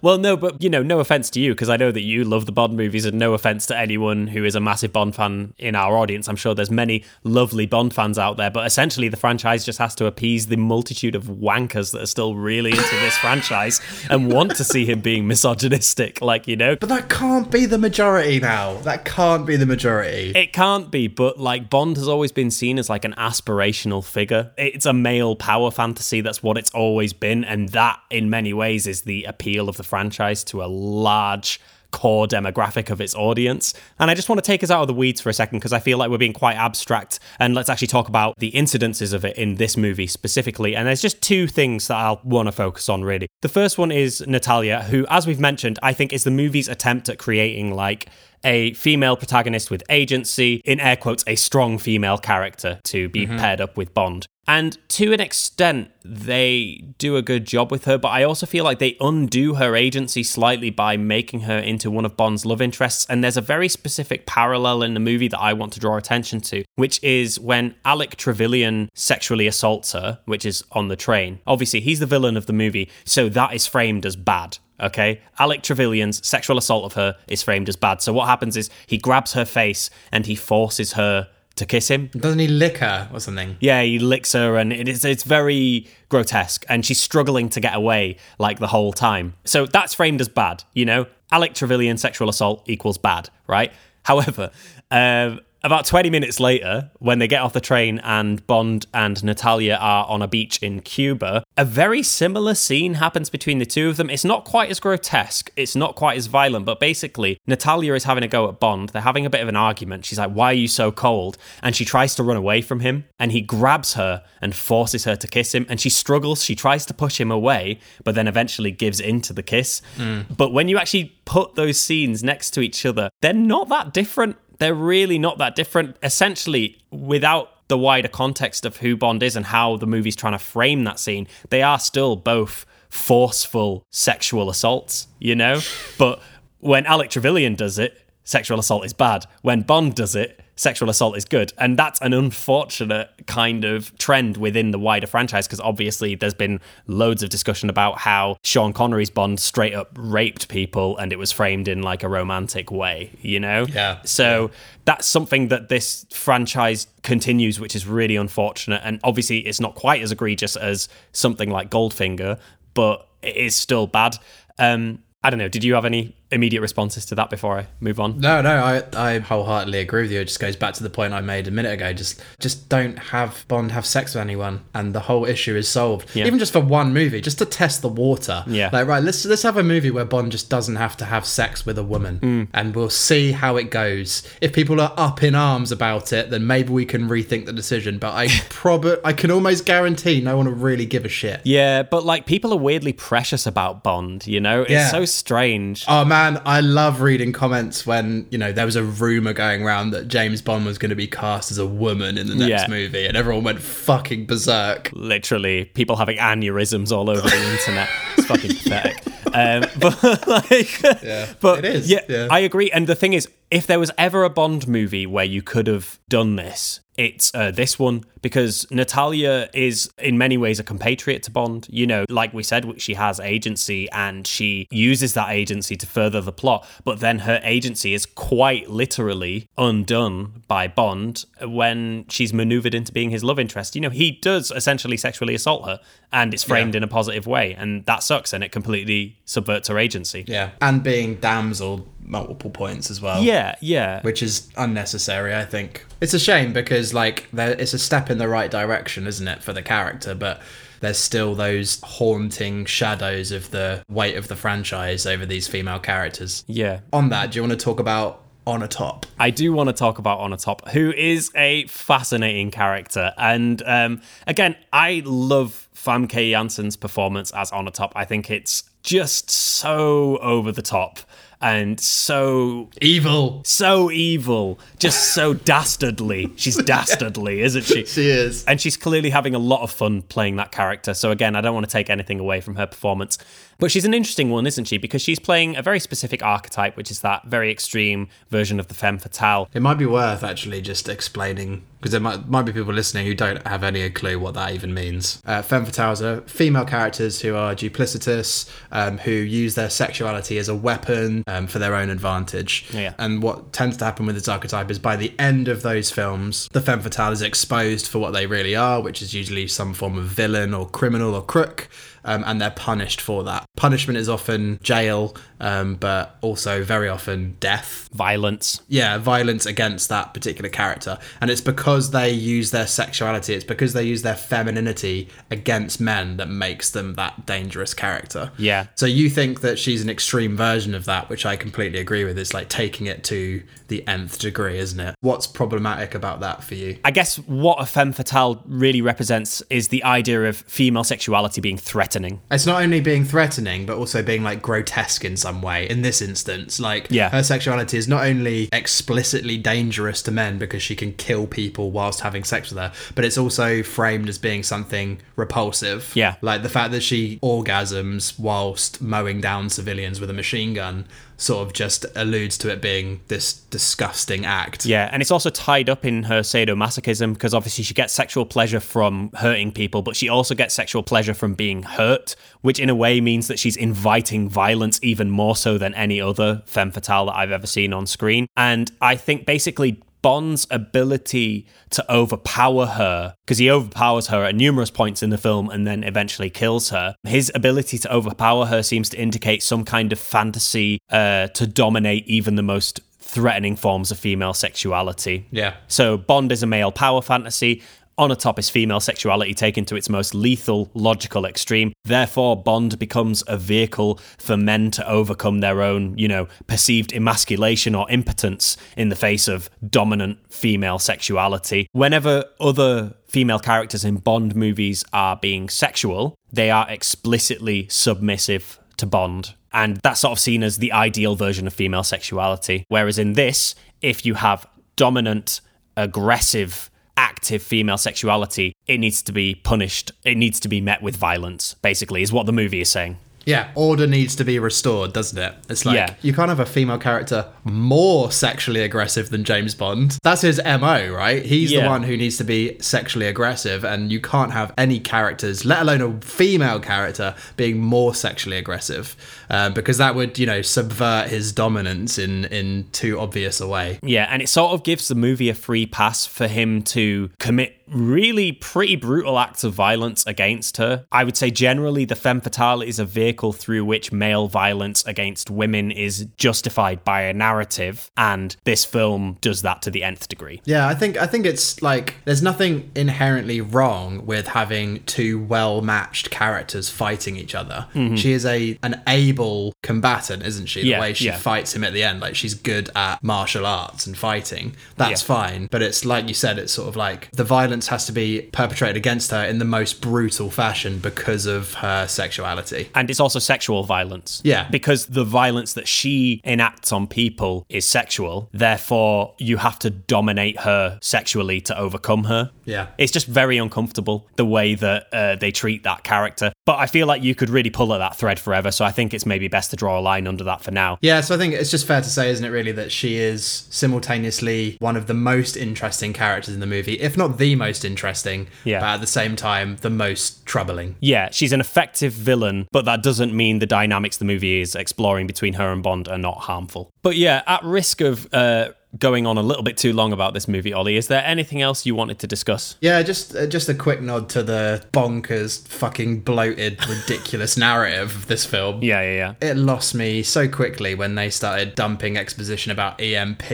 [SPEAKER 2] Well, no, but you know, no offense to you because I know that you love the Bond movies, and no offense to anyone who is a massive Bond fan in our audience. I'm sure there's many lovely Bond fans out there, but essentially the franchise just has to appease the multitude of wankers that are still really into this franchise and want to see him being misogynistic. Like you know,
[SPEAKER 1] but that can't be the majority now. That can't be the majority.
[SPEAKER 2] It can't be, but like Bond has always been seen as like an aspirational figure. It's a male power fantasy. That's what it's always been. And that, in many ways, is the appeal of the franchise to a large core demographic of its audience. And I just want to take us out of the weeds for a second because I feel like we're being quite abstract. And let's actually talk about the incidences of it in this movie specifically. And there's just two things that I'll want to focus on really. The first one is Natalia, who, as we've mentioned, I think is the movie's attempt at creating like a female protagonist with agency, in air quotes, a strong female character to be mm-hmm. paired up with Bond. And to an extent, they do a good job with her, but I also feel like they undo her agency slightly by making her into one of Bond's love interests. And there's a very specific parallel in the movie that I want to draw attention to, which is when Alec Trevelyan sexually assaults her, which is on the train. Obviously, he's the villain of the movie, so that is framed as bad. Okay, Alec Trevelyan's sexual assault of her is framed as bad. So what happens is he grabs her face and he forces her to kiss him.
[SPEAKER 1] Doesn't he lick her or something?
[SPEAKER 2] Yeah, he licks her, and it is it's very grotesque, and she's struggling to get away like the whole time. So that's framed as bad, you know. Alec Trevelyan sexual assault equals bad, right? However, um, about 20 minutes later, when they get off the train and Bond and Natalia are on a beach in Cuba, a very similar scene happens between the two of them. It's not quite as grotesque, it's not quite as violent, but basically, Natalia is having a go at Bond. They're having a bit of an argument. She's like, Why are you so cold? And she tries to run away from him, and he grabs her and forces her to kiss him. And she struggles. She tries to push him away, but then eventually gives in to the kiss. Hmm. But when you actually put those scenes next to each other, they're not that different they're really not that different. Essentially, without the wider context of who Bond is and how the movie's trying to frame that scene, they are still both forceful sexual assaults, you know? But when Alec Trevelyan does it, sexual assault is bad. When Bond does it, sexual assault is good. And that's an unfortunate kind of trend within the wider franchise because obviously there's been loads of discussion about how Sean Connery's Bond straight up raped people and it was framed in like a romantic way, you know?
[SPEAKER 1] Yeah.
[SPEAKER 2] So that's something that this franchise continues, which is really unfortunate. And obviously it's not quite as egregious as something like Goldfinger, but it is still bad. Um, I don't know. Did you have any immediate responses to that before I move on?
[SPEAKER 1] No, no, I, I wholeheartedly agree with you. It just goes back to the point I made a minute ago. Just just don't have Bond have sex with anyone and the whole issue is solved.
[SPEAKER 2] Yeah.
[SPEAKER 1] Even just for one movie, just to test the water.
[SPEAKER 2] Yeah.
[SPEAKER 1] Like right, let's let's have a movie where Bond just doesn't have to have sex with a woman. Mm. And we'll see how it goes. If people are up in arms about it, then maybe we can rethink the decision. But I probably I can almost guarantee no one will really give a shit.
[SPEAKER 2] Yeah, but like people are weirdly precious about Bond, you know? It's
[SPEAKER 1] Yeah.
[SPEAKER 2] so strange.
[SPEAKER 1] Oh man, I love reading comments when you know there was a rumor going around that James Bond was going to be cast as a woman in the next
[SPEAKER 2] Yeah.
[SPEAKER 1] movie, and everyone went fucking berserk.
[SPEAKER 2] Literally, people having aneurysms all over the internet. It's fucking pathetic. Um, but like, yeah, but
[SPEAKER 1] it is,
[SPEAKER 2] Yeah,
[SPEAKER 1] yeah.
[SPEAKER 2] I agree. And the thing is, if there was ever a Bond movie where you could have done this, it's uh, this one because Natalia is in many ways a compatriot to Bond. You know, like we said, she has agency and she uses that agency to further the plot. But then her agency is quite literally undone by Bond when she's maneuvered into being his love interest. You know, he does essentially sexually assault her and it's framed
[SPEAKER 1] Yeah.
[SPEAKER 2] in a positive way. And that sucks and it completely subverts her agency.
[SPEAKER 1] Yeah, and being damsel multiple points as well.
[SPEAKER 2] Yeah, yeah.
[SPEAKER 1] Which is unnecessary, I think. It's a shame because, like, there, it's a step in the right direction, isn't it, for the character? But there's still those haunting shadows of the weight of the franchise over these female characters.
[SPEAKER 2] Yeah.
[SPEAKER 1] On that, do you want to talk about Onatopp?
[SPEAKER 2] I do want to talk about Onatopp, who is a fascinating character. And um, again, I love Famke Janssen's performance as Onatopp. I think it's just so over the top and so
[SPEAKER 1] Evil.
[SPEAKER 2] so evil, just so dastardly. She's dastardly, isn't she?
[SPEAKER 1] She is.
[SPEAKER 2] And she's clearly having a lot of fun playing that character. So again, I don't want to take anything away from her performance. But she's an interesting one, isn't she? Because she's playing a very specific archetype, which is that very extreme version of the femme fatale.
[SPEAKER 1] It might be worth actually just explaining because there might, might be people listening who don't have any clue what that even means. Uh, femme fatales are female characters who are duplicitous, um, who use their sexuality as a weapon um, for their own advantage.
[SPEAKER 2] Yeah.
[SPEAKER 1] And what tends to happen with this archetype is by the end of those films, the femme fatale is exposed for what they really are, which is usually some form of villain or criminal or crook. Um, and they're punished for that. Punishment is often jail, um, but also very often death
[SPEAKER 2] Violence.
[SPEAKER 1] yeah, violence against that particular character. And it's because they use their sexuality, it's because they use their femininity against men that makes them that dangerous character.
[SPEAKER 2] Yeah.
[SPEAKER 1] So you think that she's an extreme version of that, which I completely agree with. It's like taking it to the nth degree, isn't it? What's problematic about that for you?
[SPEAKER 2] I guess what a femme fatale really represents is the idea of female sexuality being threatening.
[SPEAKER 1] It's not only being threatening, but also being like grotesque in some some way in this instance. Like,
[SPEAKER 2] Yeah.
[SPEAKER 1] her sexuality is not only explicitly dangerous to men because she can kill people whilst having sex with her, but it's also framed as being something repulsive.
[SPEAKER 2] Yeah.
[SPEAKER 1] Like the fact that she orgasms whilst mowing down civilians with a machine gun sort of just alludes to it being this disgusting act.
[SPEAKER 2] Yeah, and it's also tied up in her sadomasochism because obviously she gets sexual pleasure from hurting people, but she also gets sexual pleasure from being hurt, which in a way means that she's inviting violence even more so than any other femme fatale that I've ever seen on screen. And I think basically Bond's ability to overpower her, because he overpowers her at numerous points in the film and then eventually kills her. His ability to overpower her seems to indicate some kind of fantasy uh, to dominate even the most threatening forms of female sexuality.
[SPEAKER 1] Yeah.
[SPEAKER 2] So Bond is a male power fantasy. Onatopp is female sexuality taken to its most lethal, logical extreme. Therefore, Bond becomes a vehicle for men to overcome their own, you know, perceived emasculation or impotence in the face of dominant female sexuality. Whenever other female characters in Bond movies are being sexual, they are explicitly submissive to Bond. And that's sort of seen as the ideal version of female sexuality. Whereas in this, if you have dominant, aggressive, active female sexuality, it needs to be punished. It needs to be met with violence, basically, is what the movie is saying.
[SPEAKER 1] Yeah, order needs to be restored, doesn't it? It's like
[SPEAKER 2] Yeah.
[SPEAKER 1] you can't have a female character more sexually aggressive than James Bond. That's his MO, right? He's the one who needs to be sexually aggressive, and you can't have any characters, let alone a female character, being more sexually aggressive, uh, because that would, you know, subvert his dominance in in too obvious a way.
[SPEAKER 2] Yeah, and it sort of gives the movie a free pass for him to commit really pretty brutal acts of violence against her. I would say generally the femme fatale is a vehicle through which male violence against women is justified by a narrative, and this film does that to the nth degree.
[SPEAKER 1] Yeah, I think I think it's like there's nothing inherently wrong with having two well-matched characters fighting each other. She is a an able combatant, isn't she? The
[SPEAKER 2] Yeah,
[SPEAKER 1] way she
[SPEAKER 2] yeah.
[SPEAKER 1] fights him at the end, like she's good at martial arts and fighting. That's
[SPEAKER 2] Yeah.
[SPEAKER 1] fine, but it's like you said, it's sort of like the violence has to be perpetrated against her in the most brutal fashion because of her sexuality.
[SPEAKER 2] And it's also sexual violence.
[SPEAKER 1] Yeah.
[SPEAKER 2] Because the violence that she enacts on people is sexual. Therefore, you have to dominate her sexually to overcome her.
[SPEAKER 1] Yeah.
[SPEAKER 2] It's just very uncomfortable the way that uh, they treat that character. But I feel like you could really pull at that thread forever. So I think it's maybe best to draw a line under that for now.
[SPEAKER 1] Yeah, so I think it's just fair to say, isn't it, really, that she is simultaneously one of the most interesting characters in the movie, if not the most interesting,
[SPEAKER 2] Yeah.
[SPEAKER 1] but at the same time, the most troubling.
[SPEAKER 2] Yeah, she's an effective villain, but that doesn't mean the dynamics the movie is exploring between her and Bond are not harmful. But yeah, at risk of uh, going on a little bit too long about this movie, Ollie, is there anything else you wanted to discuss?
[SPEAKER 1] Yeah, just uh, just a quick nod to the bonkers, fucking bloated, ridiculous narrative of this film.
[SPEAKER 2] Yeah, yeah, yeah.
[SPEAKER 1] It lost me so quickly when they started dumping exposition about EMP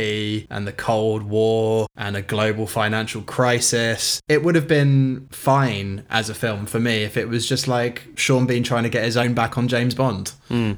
[SPEAKER 1] and the Cold War and a global financial crisis. It would have been fine as a film for me if it was just like Sean Bean trying to get his own back on James Bond.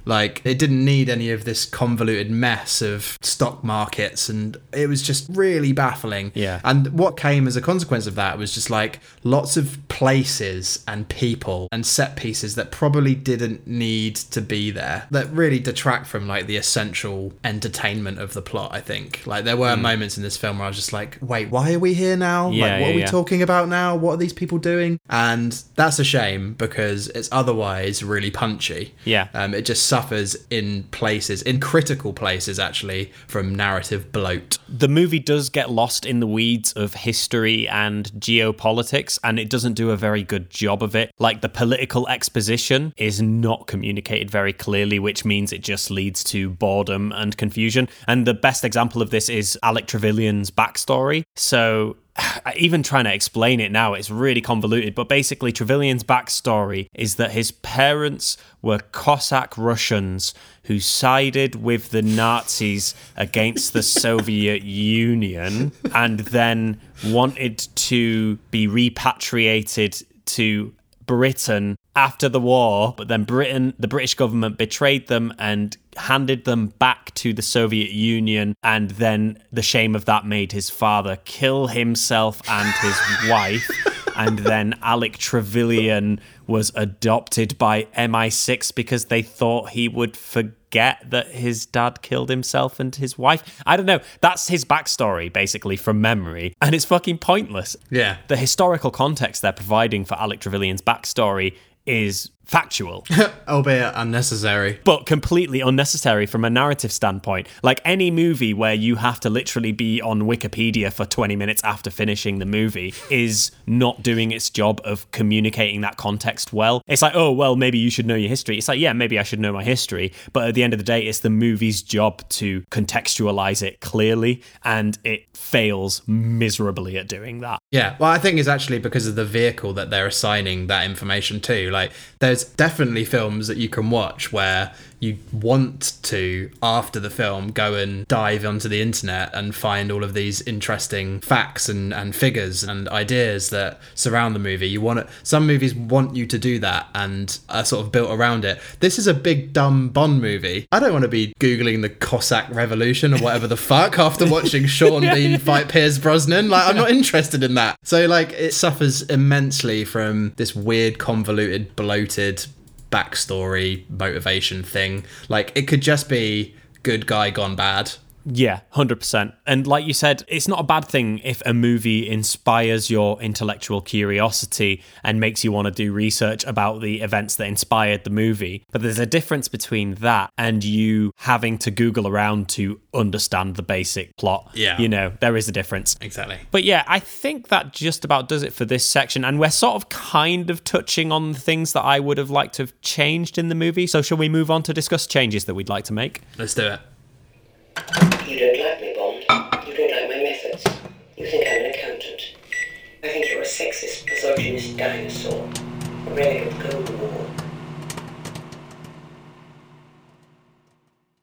[SPEAKER 1] Like, it didn't need any of this convoluted mess of stock markets, and it was just really baffling.
[SPEAKER 2] Yeah.
[SPEAKER 1] And what came as a consequence of that was just like lots of places and people and set pieces that probably didn't need to be there that really detract from like the essential entertainment of the plot, I think. Like there were moments in this film where I was just like, wait, why are we here now?
[SPEAKER 2] Yeah,
[SPEAKER 1] like what
[SPEAKER 2] yeah,
[SPEAKER 1] are we
[SPEAKER 2] yeah.
[SPEAKER 1] talking about now? What are these people doing? And that's a shame because it's otherwise really punchy.
[SPEAKER 2] Yeah.
[SPEAKER 1] Um, it just suffers in places, in critical places actually, from narrative bloat.
[SPEAKER 2] The movie does get lost in the weeds of history and geopolitics, and it doesn't do a very good job of it. Like the political exposition is not communicated very clearly, which means it just leads to boredom and confusion. And the best example of this is Alec Trevelyan's backstory. So even trying to explain it now, it's really convoluted. But basically, Trevelyan's backstory is that his parents were Cossack Russians who sided with the Nazis against the Soviet Union and then wanted to be repatriated to Britain after the war, but then Britain, the British government betrayed them and handed them back to the Soviet Union. And then the shame of that made his father kill himself and his wife. And then Alec Trevelyan was adopted by MI6 because they thought he would forget that his dad killed himself and his wife. I don't know. That's his backstory, basically, from memory. And it's fucking pointless.
[SPEAKER 1] Yeah.
[SPEAKER 2] The historical context they're providing for Alec Trevelyan's backstory is factual,
[SPEAKER 1] Albeit unnecessary.
[SPEAKER 2] but completely unnecessary from a narrative standpoint. Like any movie where you have to literally be on Wikipedia for 20 minutes after finishing the movie is not doing its job of communicating that context well. It's like, oh, well, maybe you should know your history. It's like, yeah, maybe I should know my history. But at the end of the day, it's the movie's job to contextualize it clearly, and it fails miserably at doing that.
[SPEAKER 1] Yeah, well, I think it's actually because of the vehicle that they're assigning that information to. Like, there's definitely films that you can watch where you want to, after the film, go and dive onto the internet and find all of these interesting facts and, and figures and ideas that surround the movie. You want it, some movies want you to do that and are sort of built around it. This is a big dumb Bond movie. I don't want to be googling the Cossack Revolution or whatever the fuck after watching Sean Bean fight Pierce Brosnan. Like, I'm not interested in that. So, like, it suffers immensely from this weird, convoluted, bloated backstory motivation thing. Like it could just be good guy gone bad.
[SPEAKER 2] Yeah, 100%. And like you said, it's not a bad thing if a movie inspires your intellectual curiosity and makes you want to do research about the events that inspired the movie. But there's a difference between that and you having to Google around to understand the basic plot.
[SPEAKER 1] Yeah.
[SPEAKER 2] You know, there is a difference.
[SPEAKER 1] Exactly.
[SPEAKER 2] But yeah, I think that just about does it for this section. And we're sort of kind of touching on the things that I would have liked to have changed in the movie. So shall we move on to discuss changes that we'd like to make?
[SPEAKER 1] Let's do it.
[SPEAKER 5] You don't like me, Bond. You don't like my methods. You think I'm an accountant. I think you're a sexist, misogynist dinosaur. A relic of Cold War.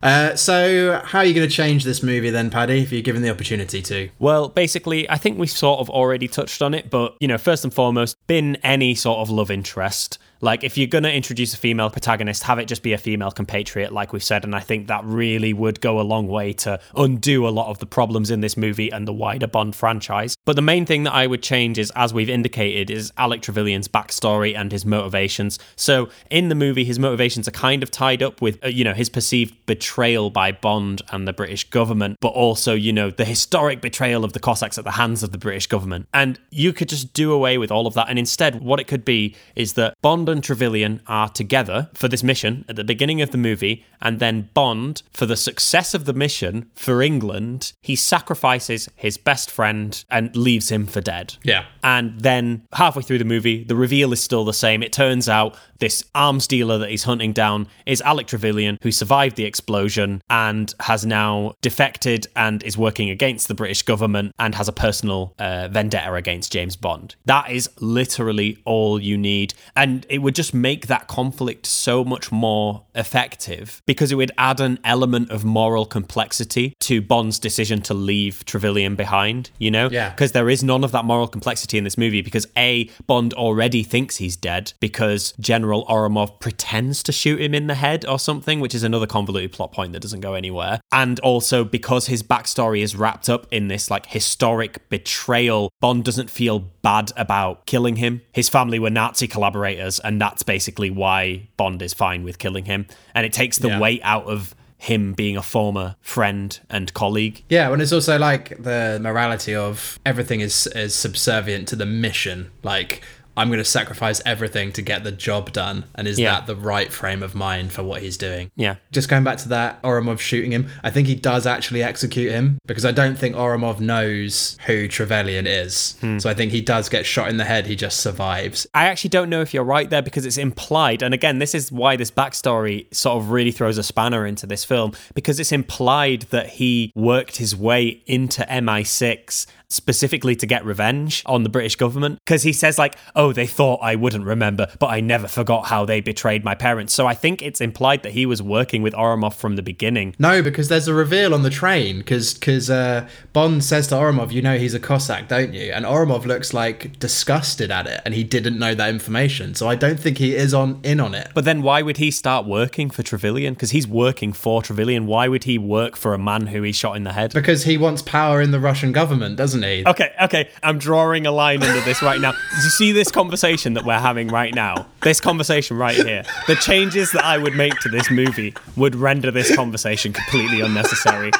[SPEAKER 1] Uh, so, how are you going to change this movie then, Paddy, if you're given the opportunity to?
[SPEAKER 2] Well, basically, I think we've sort of already touched on it, but, you know, first and foremost, bin any sort of love interest. Like, if you're going to introduce a female protagonist, have it just be a female compatriot, like we've said. And I think that really would go a long way to undo a lot of the problems in this movie and the wider Bond franchise. But the main thing that I would change is, as we've indicated, is Alec Trevelyan's backstory and his motivations. So, in the movie, his motivations are kind of tied up with, uh, you know, his perceived betrayal by Bond and the British government, but also, you know, the historic betrayal of the Cossacks at the hands of the British government. And you could just do away with all of that. And instead, what it could be is that Bond and Trevelyan are together for this mission at the beginning of the movie, and then Bond, for the success of the mission for England, he sacrifices his best friend and leaves him for dead.
[SPEAKER 1] Yeah.
[SPEAKER 2] And then halfway through the movie, the reveal is still the same. It turns out this arms dealer that he's hunting down is Alec Trevelyan, who survived the explosion and has now defected and is working against the British government and has a personal uh, vendetta against James Bond. That is literally all you need. And it would just make that conflict so much more effective because it would add an element of moral complexity to Bond's decision to leave Trevelyan behind, you know?
[SPEAKER 1] Yeah.
[SPEAKER 2] Because there is none of that moral complexity in this movie because A, Bond already thinks he's dead because General Ourumov pretends to shoot him in the head or something, which is another convoluted plot point that doesn't go anywhere. And also because his backstory is wrapped up in this like historic betrayal, Bond doesn't feel bad about killing him. His family were Nazi collaborators, and that's basically why Bond is fine with killing him. And it takes the
[SPEAKER 1] Yeah.
[SPEAKER 2] weight out of him being a former friend and colleague.
[SPEAKER 1] Yeah, and it's also like the morality of everything is is subservient to the mission. Like I'm going to sacrifice everything to get the job done, and is
[SPEAKER 2] Yeah.
[SPEAKER 1] that the right frame of mind for what he's doing?
[SPEAKER 2] Yeah.
[SPEAKER 1] Just going back to that Ourumov shooting him, I think he does actually execute him because I don't think Ourumov knows who Trevelyan is. Hmm. So I think he does get shot in the head. He just survives.
[SPEAKER 2] I actually don't know if you're right there because it's implied. And again, this is why this backstory sort of really throws a spanner into this film because it's implied that he worked his way into MI6 specifically to get revenge on the British government because he says like oh they thought I wouldn't remember but I never forgot how they betrayed my parents so I think it's implied that he was working with Ourumov from the beginning
[SPEAKER 1] No, because there's a reveal on the train. Because uh, Bond says to Ourumov, "You know he's a Cossack, don't you?" And Ourumov looks like disgusted at it, and he didn't know that information. So I don't think he is on in on it.
[SPEAKER 2] But then why would he start working for Trevelyan? Because he's working for Trevelyan. Why would he work for a man who he shot in the head?
[SPEAKER 1] Because he wants power in the Russian government, doesn't Definitely.
[SPEAKER 2] Okay, okay. I'm drawing a line under this right now. Do you see this conversation that we're having right now? This conversation right here. The changes that I would make to this movie would render this conversation completely unnecessary.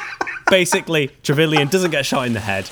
[SPEAKER 2] Basically, Trevelyan doesn't get shot in the head.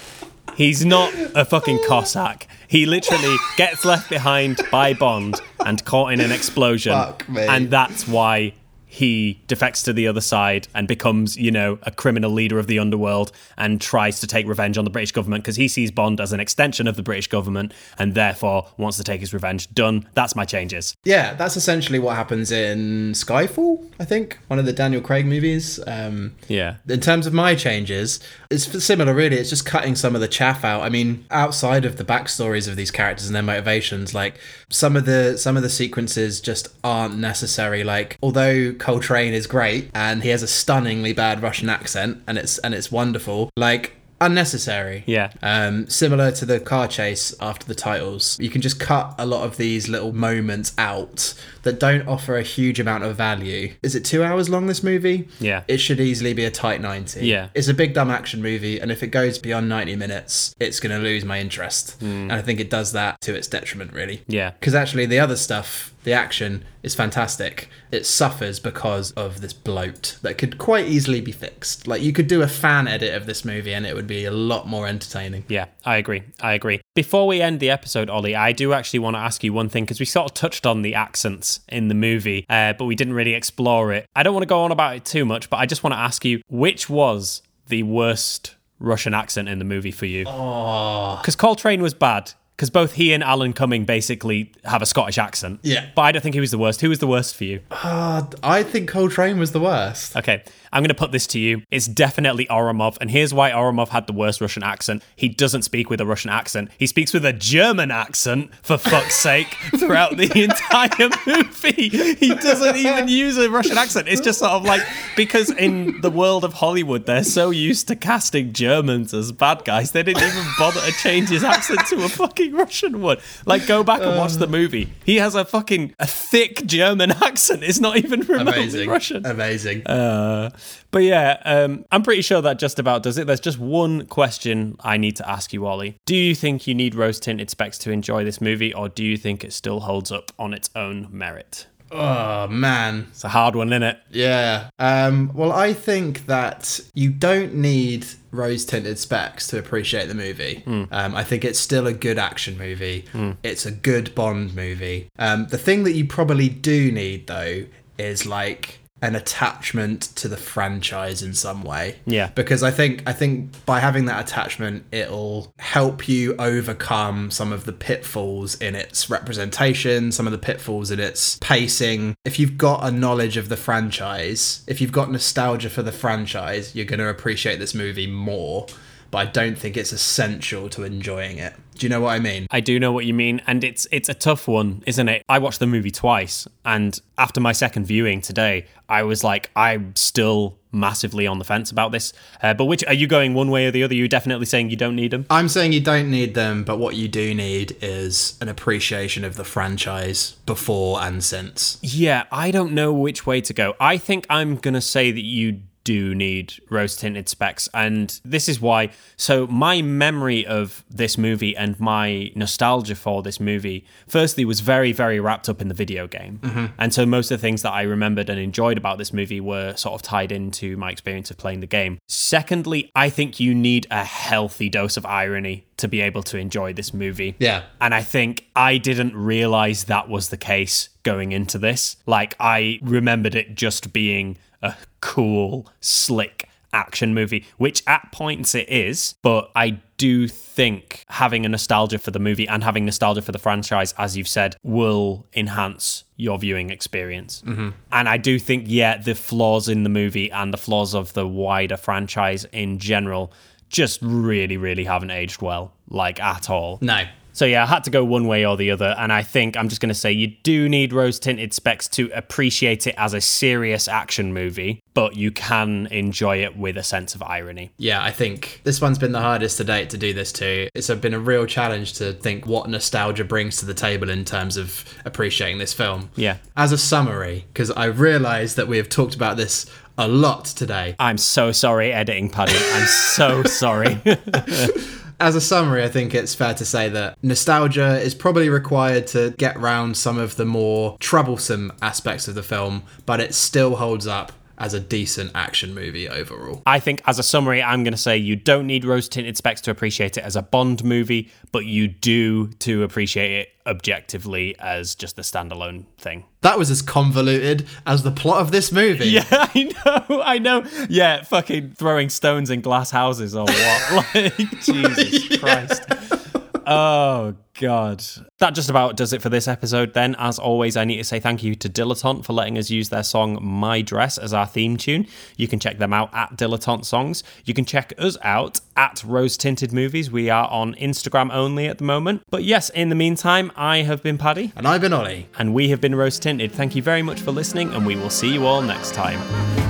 [SPEAKER 2] He's not a fucking Cossack. He literally gets left behind by Bond and caught in an explosion.
[SPEAKER 1] Fuck me.
[SPEAKER 2] And that's why he defects to the other side and becomes, you know, a criminal leader of the underworld and tries to take revenge on the British government because he sees Bond as an extension of the British government and therefore wants to take his revenge. Done. That's my changes.
[SPEAKER 1] Yeah, that's essentially what happens in Skyfall, I think, one of the Daniel Craig movies. Um,
[SPEAKER 2] Yeah.
[SPEAKER 1] in terms of my changes, it's similar, really. It's just cutting some of the chaff out. I mean, outside of the backstories of these characters and their motivations, like some of the some of the sequences just aren't necessary. Like, although Coltrane is great and he has a stunningly bad Russian accent, and it's and it's wonderful, like unnecessary.
[SPEAKER 2] Yeah.
[SPEAKER 1] Um, similar to the car chase after the titles, you can just cut a lot of these little moments out that don't offer a huge amount of value. Is it two hours long? This movie?
[SPEAKER 2] Yeah.
[SPEAKER 1] It should easily be a tight ninety.
[SPEAKER 2] Yeah.
[SPEAKER 1] It's a big dumb action movie, and if it goes beyond ninety minutes, it's going to lose my interest. And I think it does that to its detriment, really.
[SPEAKER 2] Yeah.
[SPEAKER 1] Because actually, the other stuff, the action, is fantastic. It suffers because of this bloat that could quite easily be fixed. Like, you could do a fan edit of this movie and it would be a lot more entertaining.
[SPEAKER 2] Yeah, I agree. I agree. Before we end the episode, Ollie, I do actually want to ask you one thing because we sort of touched on the accents in the movie, uh, but we didn't really explore it. I don't want to go on about it too much, but I just want to ask you which was the worst Russian accent in the movie for you?
[SPEAKER 1] Oh,
[SPEAKER 2] Because Coltrane was bad. Because both he and Alan Cumming basically have a Scottish accent.
[SPEAKER 1] Yeah.
[SPEAKER 2] But I don't think he was the worst. Who was the worst for you?
[SPEAKER 1] uh, I think Coltrane was the worst.
[SPEAKER 2] Okay, I'm going to put this to you. It's definitely Ourumov, and here's why Ourumov had the worst Russian accent. He doesn't speak with a Russian accent. He speaks with a German accent, for fuck's sake, throughout the entire movie. He doesn't even use a Russian accent. It's just sort of like, because in the world of Hollywood, they're so used to casting Germans as bad guys, they didn't even bother to change his accent to a fucking Russian one. Like, go back and watch the uh. movie. He has a fucking a thick German accent. It's not even remotely
[SPEAKER 1] Amazing.
[SPEAKER 2] Russian.
[SPEAKER 1] Amazing.
[SPEAKER 2] Uh, But yeah, um, I'm pretty sure that just about does it. There's just one question I need to ask you, Ollie. Do you think you need rose tinted specs to enjoy this movie, or do you think it still holds up on its own merit?
[SPEAKER 1] oh, man.
[SPEAKER 2] It's a hard one, isn't it?
[SPEAKER 1] Yeah. Um, well, I think that you don't need rose tinted specs to appreciate the movie. Um, I think it's still a good action movie. It's a good Bond movie. Um, the thing that you probably do need, though, is like an attachment to the franchise in some way.
[SPEAKER 2] Yeah.
[SPEAKER 1] Because I think I think by having that attachment it'll help you overcome some of the pitfalls in its representation, some of the pitfalls in its pacing. If you've got a knowledge of the franchise, if you've got nostalgia for the franchise, you're going to appreciate this movie more. But I don't think it's essential to enjoying it. Do you know what I mean?
[SPEAKER 2] I do know what you mean, and it's it's a tough one, isn't it? I watched the movie twice, and after my second viewing today, I was like, I'm still massively on the fence about this. Uh, but which are you going one way or the other? You're definitely saying you don't need them.
[SPEAKER 1] I'm saying you don't need them, but what you do need is an appreciation of the franchise before and since.
[SPEAKER 2] Yeah, I don't know which way to go. I think I'm going to say that you do need rose tinted specs. And this is why. So, my memory of this movie and my nostalgia for this movie, firstly, was very, very wrapped up in the video game. Mm-hmm. And so, most of the things that I remembered and enjoyed about this movie were sort of tied into my experience of playing the game. Secondly, I think you need a healthy dose of irony to be able to enjoy this movie.
[SPEAKER 1] Yeah.
[SPEAKER 2] And I think I didn't realize that was the case going into this. Like, I remembered it just being a cool, slick action movie, which at points it is. But I do think having a nostalgia for the movie and having nostalgia for the franchise, as you've said, will enhance your viewing experience. Mm-hmm. And I do think, yeah, the flaws in the movie and the flaws of the wider franchise in general just really, really haven't aged well, like at all.
[SPEAKER 1] No.
[SPEAKER 2] So yeah, I had to go one way or the other, and I think I'm just going to say you do need rose tinted specs to appreciate it as a serious action movie, but you can enjoy it with a sense of irony.
[SPEAKER 1] Yeah, I think this one's been the hardest to date to do this to. It's been a real challenge to think what nostalgia brings to the table in terms of appreciating this film.
[SPEAKER 2] Yeah.
[SPEAKER 1] As a summary, because I realise that we have talked about this a lot today.
[SPEAKER 2] I'm so sorry, editing Paddy. I'm so sorry.
[SPEAKER 1] as a summary, I think it's fair to say that nostalgia is probably required to get round some of the more troublesome aspects of the film, but it still holds up as a decent action movie overall.
[SPEAKER 2] I think, as a summary, I'm going to say you don't need rose tinted specs to appreciate it as a Bond movie, but you do to appreciate it objectively as just a standalone thing.
[SPEAKER 1] That was as convoluted as the plot of this movie.
[SPEAKER 2] Yeah, I know, I know. Yeah, fucking throwing stones in glass houses or what? like, Jesus Christ. Oh, God. That just about does it for this episode, then. As always, I need to say thank you to Dilettante for letting us use their song My Dress as our theme tune. You can check them out at Dilettante Songs. You can check us out at Rose Tinted Movies. We are on Instagram only at the moment. But yes, in the meantime, I have been Paddy.
[SPEAKER 1] And I've been Ollie.
[SPEAKER 2] And we have been Rose Tinted. Thank you very much for listening, and we will see you all next time.